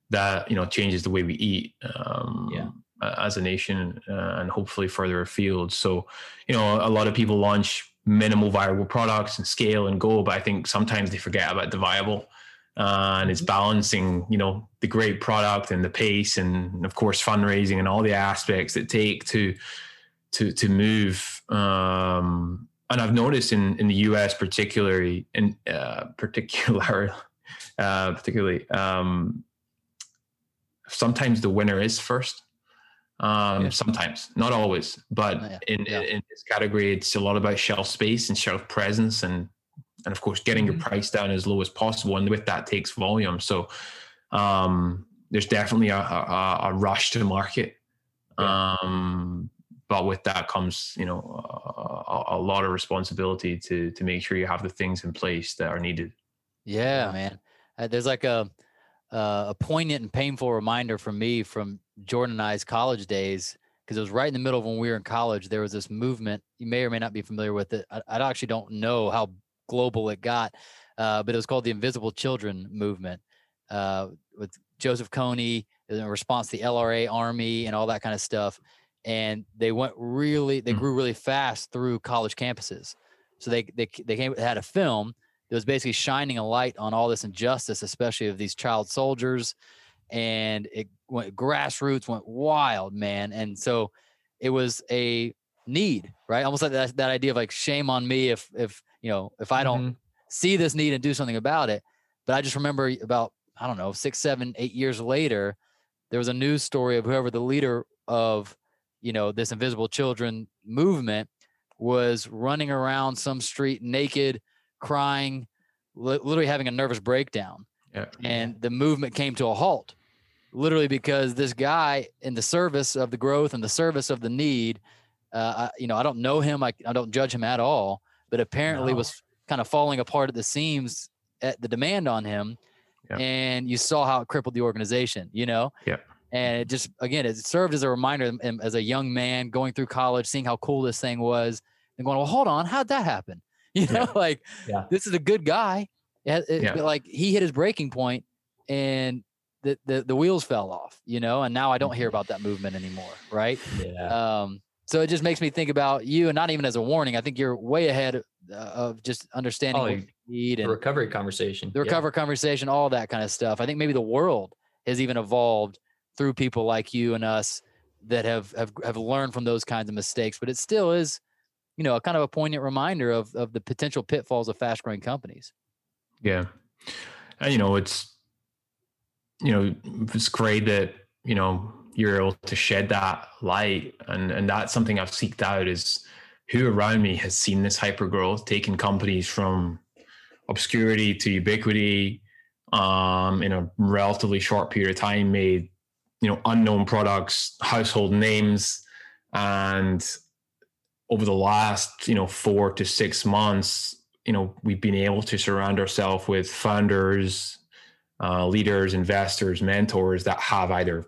that, you know, changes the way we eat. Um, yeah. as a nation uh, and hopefully further afield. So, you know, a lot of people launch minimal viable products and scale and go, but I think sometimes they forget about the viable. Uh, and it's mm-hmm. balancing, you know, the great product and the pace, and of course fundraising and all the aspects that take to to to move. Um, and I've noticed in in the U.S. particularly, in uh, particular, uh, particularly, um, sometimes the winner is first. Um, yeah. Sometimes, not always, but oh, yeah. In, yeah. in this category, it's a lot about shelf space and shelf presence, and and of course, getting mm-hmm. your price down as low as possible. And with that takes volume. So um, there's definitely a, a, a rush to market. Um, but with that comes you know a, a, lot of responsibility to to make sure you have the things in place that are needed. Yeah man. Uh, there's like a uh, a poignant and painful reminder for me from jordan and i's college days because it was right in the middle of when we were in college there was this movement you may or may not be familiar with it i, I actually don't know how global it got uh, but it was called the invisible children movement uh, with joseph kony in response to the lra army and all that kind of stuff and they went really they mm. grew really fast through college campuses so they they, they came had a film that was basically shining a light on all this injustice especially of these child soldiers and it went grassroots went wild man and so it was a need right almost like that, that idea of like shame on me if if you know if i don't mm-hmm. see this need and do something about it but i just remember about i don't know six seven eight years later there was a news story of whoever the leader of you know this invisible children movement was running around some street naked crying li- literally having a nervous breakdown yeah. and the movement came to a halt literally because this guy in the service of the growth and the service of the need uh, I, you know i don't know him I, I don't judge him at all but apparently no. was kind of falling apart at the seams at the demand on him yeah. and you saw how it crippled the organization you know yeah and it just again it served as a reminder as a young man going through college seeing how cool this thing was and going well hold on how'd that happen you know yeah. like yeah. this is a good guy it, it, yeah. like he hit his breaking point and the, the the wheels fell off you know and now i don't hear mm-hmm. about that movement anymore right yeah um so it just makes me think about you and not even as a warning i think you're way ahead uh, of just understanding oh, need and the recovery conversation the recovery conversation all that kind of stuff i think maybe the world has even evolved through people like you and us that have have have learned from those kinds of mistakes. But it still is, you know, a kind of a poignant reminder of of the potential pitfalls of fast growing companies. Yeah, and you know, it's you know, it's great that you know you're able to shed that light, and and that's something I've seeked out is who around me has seen this hyper growth, taking companies from obscurity to ubiquity um, in a relatively short period of time, made you know unknown products, household names, and over the last you know four to six months, you know we've been able to surround ourselves with founders, uh, leaders, investors, mentors that have either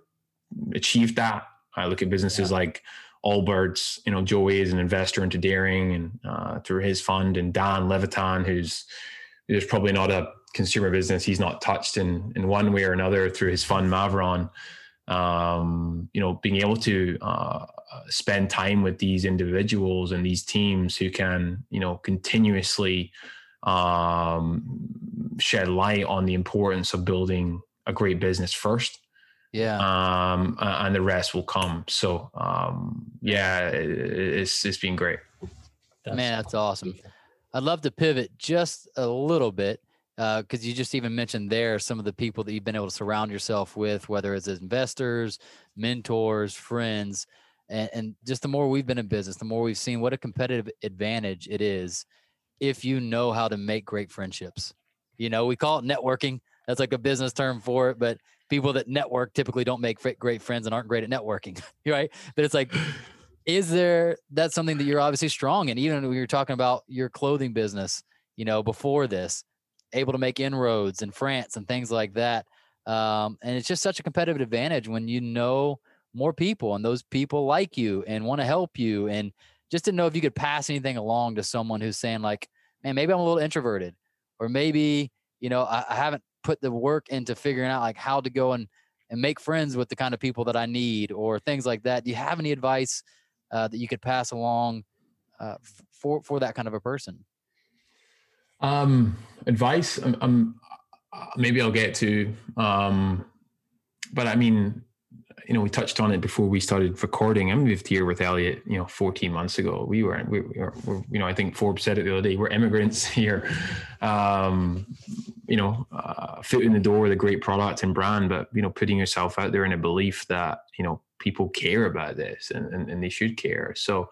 achieved that. I look at businesses yeah. like Allbirds, you know, Joey is an investor into Daring and uh, through his fund, and Dan Levitan, who's there's probably not a consumer business he's not touched in in one way or another through his fund Maveron. Um, you know, being able to uh, spend time with these individuals and these teams who can, you know, continuously um, shed light on the importance of building a great business first. Yeah. Um and the rest will come. So um yeah it's it's been great. That's man that's awesome. i'd love to pivot just a little bit because uh, you just even mentioned there some of the people that you've been able to surround yourself with whether it's investors mentors friends and, and just the more we've been in business the more we've seen what a competitive advantage it is if you know how to make great friendships you know we call it networking that's like a business term for it but people that network typically don't make great friends and aren't great at networking, right? But it's like, is there that's something that you're obviously strong in? Even when you're talking about your clothing business, you know, before this, able to make inroads in France and things like that. Um, and it's just such a competitive advantage when you know more people and those people like you and want to help you and just to know if you could pass anything along to someone who's saying like man maybe i'm a little introverted or maybe you know I, I haven't put the work into figuring out like how to go and and make friends with the kind of people that I need or things like that. Do you have any advice uh, that you could pass along uh, for for that kind of a person? Um, advice. Um, um, maybe I'll get to. Um, but I mean, you know, we touched on it before we started recording. I moved here with Elliot, you know, 14 months ago. We were, we, we were, you know, I think Forbes said it the other day. We're immigrants here. Um, you know, uh, foot in the door with a great product and brand, but you know, putting yourself out there in a belief that you know people care about this and, and, and they should care. So,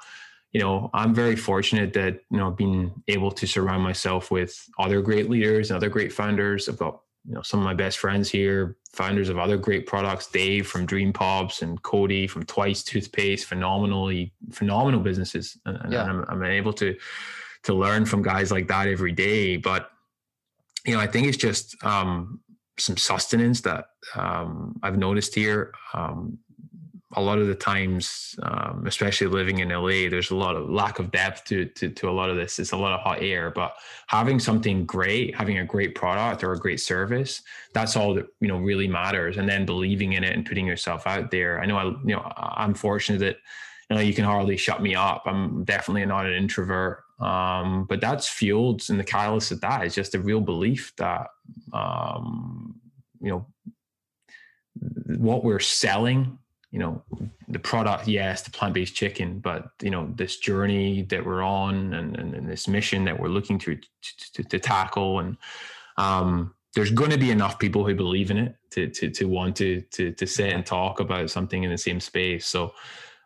you know, I'm very fortunate that you know being able to surround myself with other great leaders and other great founders. I've got you know some of my best friends here, founders of other great products, Dave from Dream Pops and Cody from Twice Toothpaste, phenomenally phenomenal businesses, and, yeah. and I'm, I'm able to to learn from guys like that every day. But you know, I think it's just um, some sustenance that um, I've noticed here. Um, a lot of the times, um, especially living in LA, there's a lot of lack of depth to, to, to a lot of this. It's a lot of hot air, but having something great, having a great product or a great service, that's all that you know really matters. And then believing in it and putting yourself out there. I know I you know I'm fortunate that you know you can hardly shut me up. I'm definitely not an introvert, um, but that's fueled and the catalyst of that is just a real belief that um, you know what we're selling you know the product yes the plant-based chicken but you know this journey that we're on and, and, and this mission that we're looking to to, to tackle. And um, there's going to be enough people who believe in it to to, to want to, to to sit and talk about something in the same space. So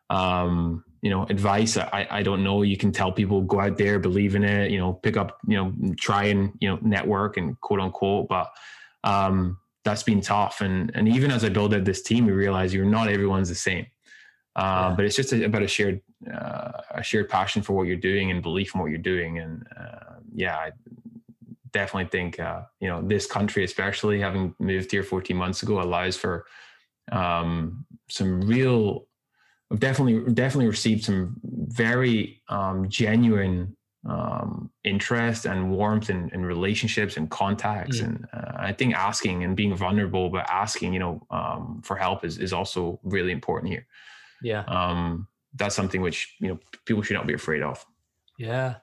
um, you know advice I, I don't know. You can tell people go out there believe in it you know pick up you know try and you know network and quote unquote but um that's been tough. And and even as I build out this team, we realize you're not everyone's the same. Uh, yeah. But it's just a, about a shared uh, a shared passion for what you're doing and belief in what you're doing. And uh, yeah, I definitely think uh, you know this country, especially having moved here 14 months ago, allows for um, some real. I've definitely definitely received some very um, genuine um, interest and warmth and, and relationships and contacts. Mm. And uh, I think asking and being vulnerable, but asking, you know, um, for help is, is also really important here. Yeah. Um, that's something which, you know, people should not be afraid of. Yeah.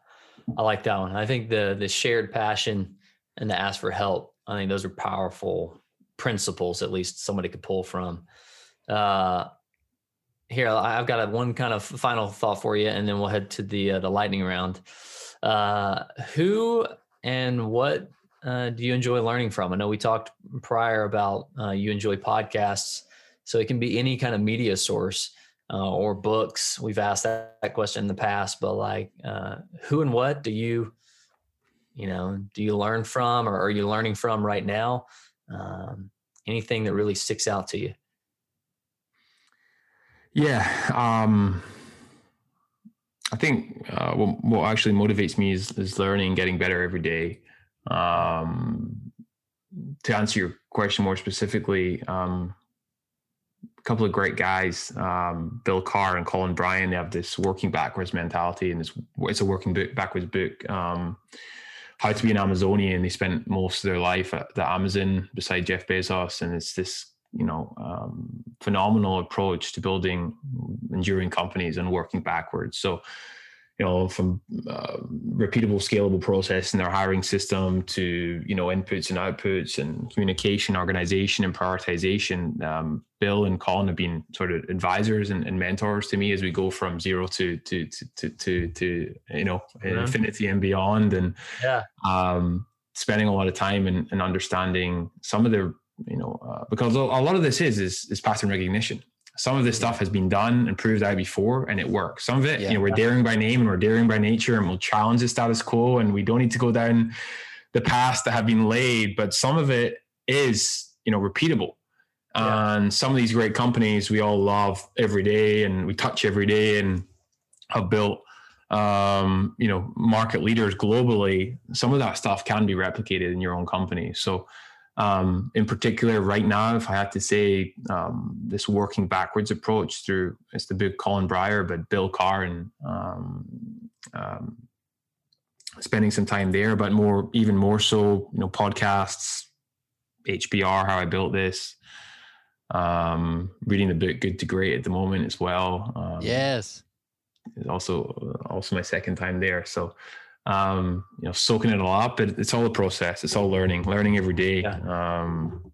I like that one. I think the, the shared passion and the ask for help, I think those are powerful principles, at least somebody could pull from. Uh, here I've got a one kind of final thought for you, and then we'll head to the uh, the lightning round. Uh, who and what uh, do you enjoy learning from? I know we talked prior about uh, you enjoy podcasts. So it can be any kind of media source uh, or books. We've asked that, that, question in the past, but like, uh, who and what do you, you know, do you learn from, or are you learning from right now? Um, anything that really sticks out to you? Yeah, um, I think uh, what, what actually motivates me is, is learning, getting better every day. Um, to answer your question more specifically, um, a couple of great guys, um, Bill Carr and Colin Bryar, they have this working backwards mentality, and it's it's a working book, backwards book. Um, how to be an Amazonian. They spent most of their life at the Amazon beside Jeff Bezos, and it's this you know um, phenomenal approach to building enduring companies and working backwards. So you know, from uh, repeatable, scalable process in their hiring system to you know inputs and outputs and communication, organization, and prioritization. Um, Bill and Colin have been sort of advisors and, and, mentors to me as we go from zero to to to to, to, to you know mm-hmm. infinity and beyond. And yeah, um, spending a lot of time and, and understanding some of their you know uh, because a lot of this is is, is pattern recognition some of this stuff has been done and proved out before and it works. Some of it, yeah. you know, we're daring by name and we're daring by nature and we'll challenge the status quo and we don't need to go down the paths that have been laid, but some of it is, you know, repeatable. Yeah. And some of these great companies we all love every day and we touch every day and have built um, you know, market leaders globally, some of that stuff can be replicated in your own company. So um, in particular, right now, if I had to say um, this working backwards approach through it's the big Colin Bryar, but Bill Carr and um, um, spending some time there, but more, even more so, you know, podcasts, HBR, how I built this, um, reading the book Good to Great at the moment as well. Um, yes, also also my second time there. So um, you know, soaking it all up. But it's all a process. It's all learning, learning every day, yeah. um,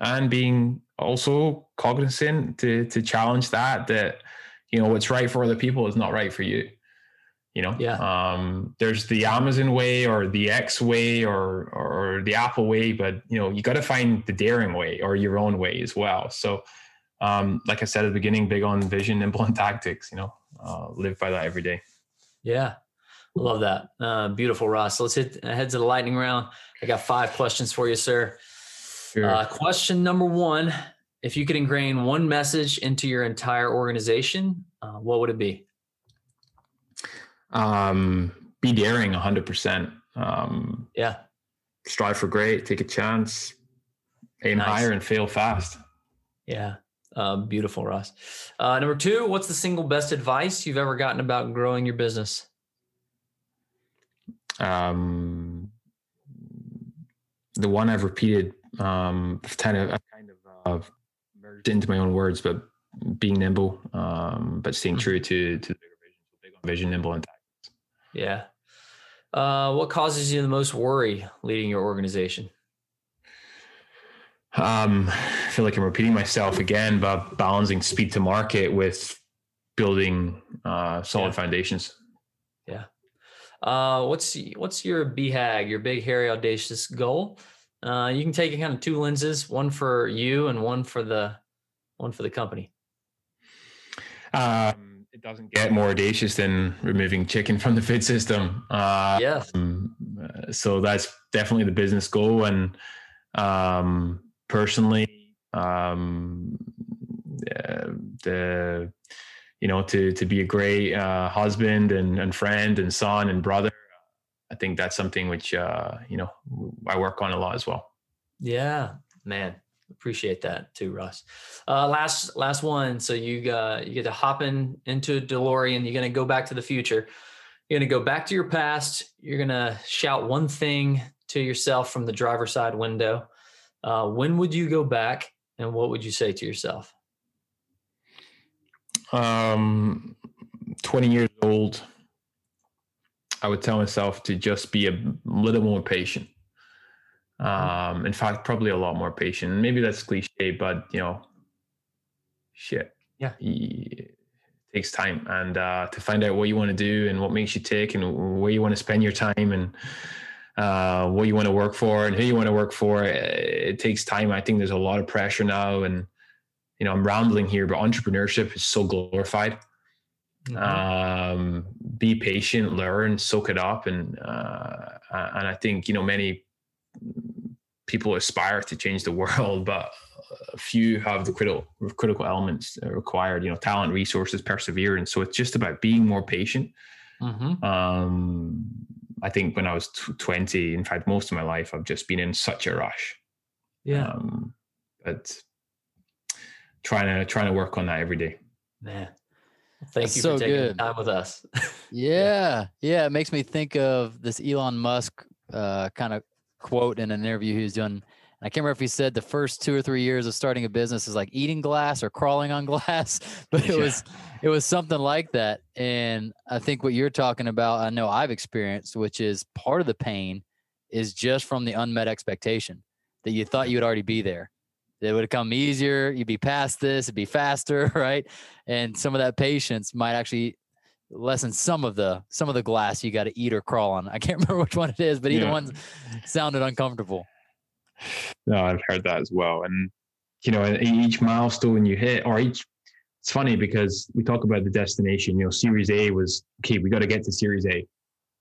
and being also cognizant to to challenge that that you know what's right for other people is not right for you. You know, yeah. Um, there's the Amazon way or the X way or or the Apple way, but you know you got to find the daring way or your own way as well. So, um, like I said at the beginning, big on vision, nimble on tactics. You know, uh, live by that every day. Yeah, Love that. Uh, beautiful, Ross. Let's hit head to the lightning round. I got five questions for you, sir. Sure. Uh, question number one If you could ingrain one message into your entire organization, uh, what would it be? Um, be daring 100%. Um, yeah. Strive for great, take a chance, aim nice. higher, and fail fast. Yeah. Uh, beautiful, Ross. Uh, number two, what's the single best advice you've ever gotten about growing your business? Um, the one I've repeated, um, kind of, I've kind of uh, merged into my own words, but being nimble, um, but staying mm-hmm. true to to the bigger vision, big on vision, nimble, and tactics. Yeah. Uh, what causes you the most worry leading your organization? Um, I feel like I'm repeating myself again, but balancing speed to market with building uh, solid yeah. foundations. Uh, what's what's your BHAG, your big, hairy, audacious goal? Uh, you can take kind of two lenses, one for you and one for the one for the company. Um, it doesn't get more audacious than removing chicken from the food system. Uh, yes. Um, so that's definitely the business goal, and um, personally, um, uh, the you know, to to be a great uh, husband and, and friend and son and brother. I think that's something which uh, you know I work on a lot as well. Yeah, man, appreciate that too, Russ. Uh, last last one. So you uh, you get to hop in into a DeLorean. You're gonna go back to the future. You're gonna go back to your past. You're gonna shout one thing to yourself from the driver's side window. Uh, when would you go back, and what would you say to yourself? Um, 20 years old, I would tell myself to just be a little more patient. Um, in fact, probably a lot more patient. Maybe that's cliche, but you know, shit. Yeah. It takes time. And uh, to find out what you want to do and what makes you tick and where you want to spend your time and uh, what you want to work for and who you want to work for, it, it takes time. I think there's a lot of pressure now and you know, I'm rambling here, but entrepreneurship is so glorified. Mhm. Um, be patient, learn, soak it up, and uh, and I think you know many people aspire to change the world, but a few have the critical critical elements required. You know, talent, resources, perseverance. So it's just about being more patient. Mhm. Um, I think when I was tw- 20, in fact, most of my life, I've just been in such a rush. Yeah, Um, but trying to trying to work on that every day. man. Thank That's you so for taking good. the time with us. Yeah, yeah. It makes me think of this Elon Musk uh, kind of quote in an interview he was doing. I can't remember if he said the first two or three years of starting a business is like eating glass or crawling on glass, but it Yeah. was it was something like that. And I think what you're talking about, I know I've experienced, which is part of the pain is just from the unmet expectation that you thought you would already be there. It would come easier, you'd be past this, it'd be faster, right? And some of that patience might actually lessen some of the some of the glass you got to eat or crawl on. I can't remember which one it is, but either Yeah. one sounded uncomfortable. No, I've heard that as well. And you know, each milestone you hit, or each, it's funny because we talk about the destination. You know, Series A was okay. We got to get to Series A,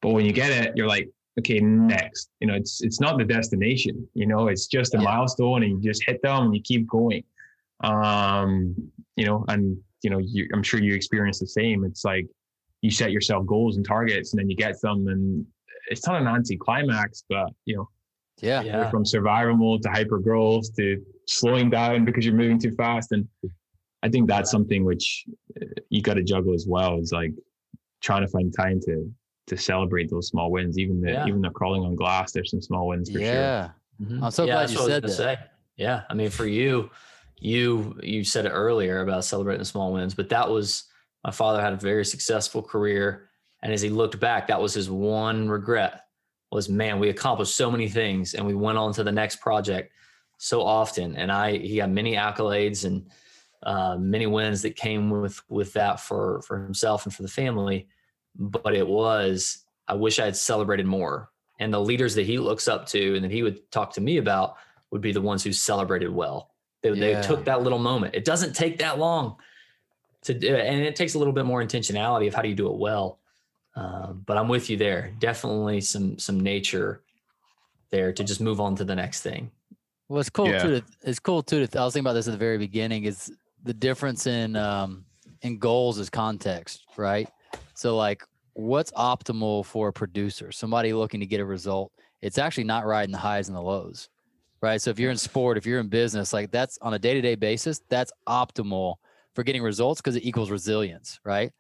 but when you get it, you're like, okay, next. You know, it's it's not the destination. You know, it's just a Yeah. milestone, and you just hit them and you keep going. Um, you know, and you know, you, I'm sure you experience the same. It's like you set yourself goals and targets, and then you get them, and it's not an anti-climax, but you know, Yeah. yeah, from survival mode to hyper growth to slowing down because you're moving too fast. And I think that's something which uh, you got to juggle as well. Is like trying to find time to to celebrate those small wins. Even the Yeah. even the crawling on glass, there's some small wins for sure. Yeah. Mhm. I'm so Yeah, glad you what I was said gonna that. Say. Yeah, I mean, for you, you you said it earlier about celebrating the small wins, but that was my father had a very successful career, and as he looked back, that was his one regret was, man, we accomplished so many things, and we went on to the next project so often, and I he got many accolades and uh, many wins that came with with that for for himself and for the family, but it was I wish I had celebrated more. And the leaders that he looks up to and that he would talk to me about would be the ones who celebrated well. They, they took that little moment. It doesn't take that long to do it. And it takes a little bit more intentionality of how do you do it well. Um, but I'm with you there. Definitely some some nature there to just move on to the next thing. Well, it's cool Yeah. too. To, it's cool too. To, I was thinking about this at the very beginning. Is the difference in um, in goals is context, right? So, like, what's optimal for a producer, somebody looking to get a result? It's actually not riding the highs and the lows, right? So, if you're in sport, if you're in business, like that's on a day to day basis, that's optimal for getting results because it equals resilience, right?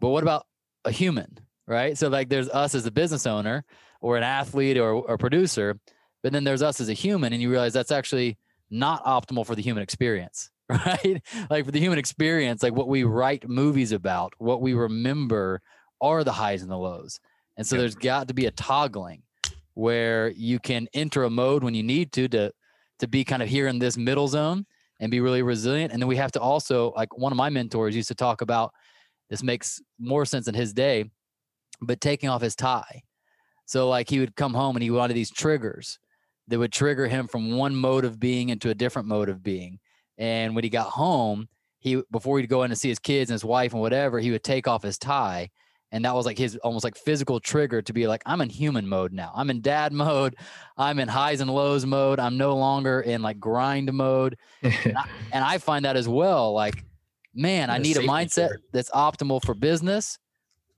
But what about a human, right? So, like, there's us as a business owner or an athlete or or producer, but then there's us as a human, and you realize that's actually not optimal for the human experience, right? like for the human experience, like what we write movies about, what we remember are the highs and the lows. And so Yep. there's got to be a toggling where you can enter a mode when you need to to to be kind of here in this middle zone and be really resilient. And then we have to also like one of my mentors used to talk about this makes more sense in his day, but taking off his tie. So like he would come home and he wanted these triggers that would trigger him from one mode of being into a different mode of being. And when he got home, he before he'd go in to see his kids and his wife and whatever, he would take off his tie. And that was like his almost like physical trigger to be like, I'm in human mode now. I'm in dad mode. I'm in highs and lows mode. I'm no longer in like grind mode. And I, and I find that as well. Like, man, I need a mindset trigger. that's optimal for business,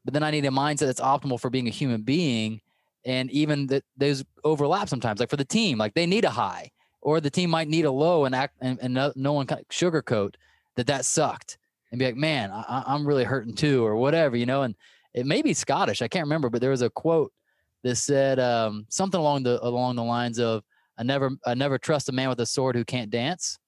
but then I need a mindset that's optimal for being a human being. And even that those overlap sometimes. Like for the team, like they need a high, or the team might need a low, and act and, and no, no one sugarcoat that that sucked, and be like, man, I, I'm really hurting too, or whatever, you know. And it may be Scottish, I can't remember, but there was a quote that said um, something along the along the lines of, "I never I never trust a man with a sword who can't dance."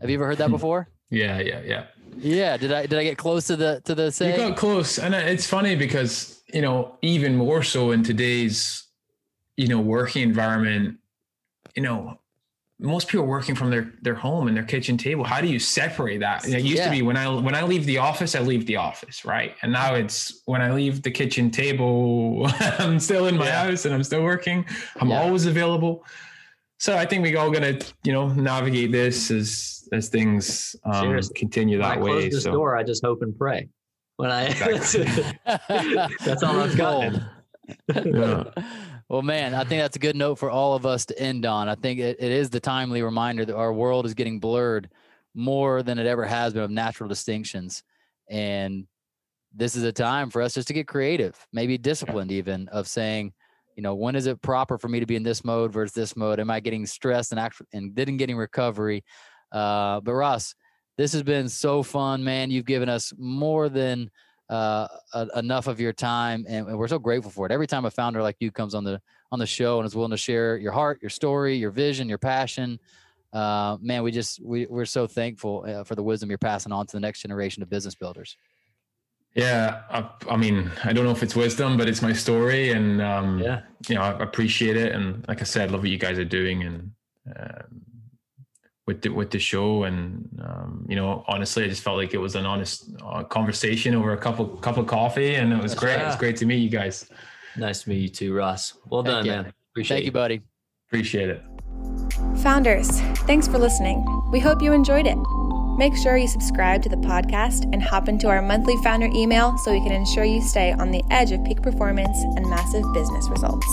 Have you ever heard that before? yeah, yeah, yeah. Yeah. Did I did I get close to the to the You say? got close, and it's funny because you know even more so in today's you know working environment. You know, most people are working from their their home and their kitchen table. How do you separate that? It used Yeah. to be when I when I leave the office, I leave the office, right? And now it's when I leave the kitchen table, I'm still in my Yeah. house and I'm still working. I'm Yeah. always available. so I think we're all gonna, you know, navigate this as as things um, continue that when I way. Close so. door, I just hope and pray. When I that's all I've got. yeah. Well, man, I think that's a good note for all of us to end on. I think it, it is the timely reminder that our world is getting blurred more than it ever has been of natural distinctions. And this is a time for us just to get creative, maybe disciplined, even of saying, you know, when is it proper for me to be in this mode versus this mode? Am I getting stressed and actually and didn't getting recovery? Uh, but Ross, this has been so fun, man. You've given us more than uh, a, enough of your time, and, and, we're so grateful for it. Every time a founder like you comes on the on the show and is willing to share your heart, your story, your vision, your passion, uh, man, we just we we're so thankful uh, for the wisdom you're passing on to the next generation of business builders. Yeah, I, I, mean, I don't know if it's wisdom, but it's my story, and um, yeah, you know, I appreciate it, and like I said, love what you guys are doing, and um, with the with the show, and um, you know, honestly, I just felt like it was an honest uh, conversation over a couple cup of coffee, and it was great. Yeah. It was great to meet you guys. Nice to meet you too, Ross. Well Thank done, you. man. Appreciate Thank you, buddy. Appreciate it. Founders, thanks for listening. We hope you enjoyed it. Make sure you subscribe to the podcast and hop into our monthly founder email so we can ensure you stay on the edge of peak performance and massive business results.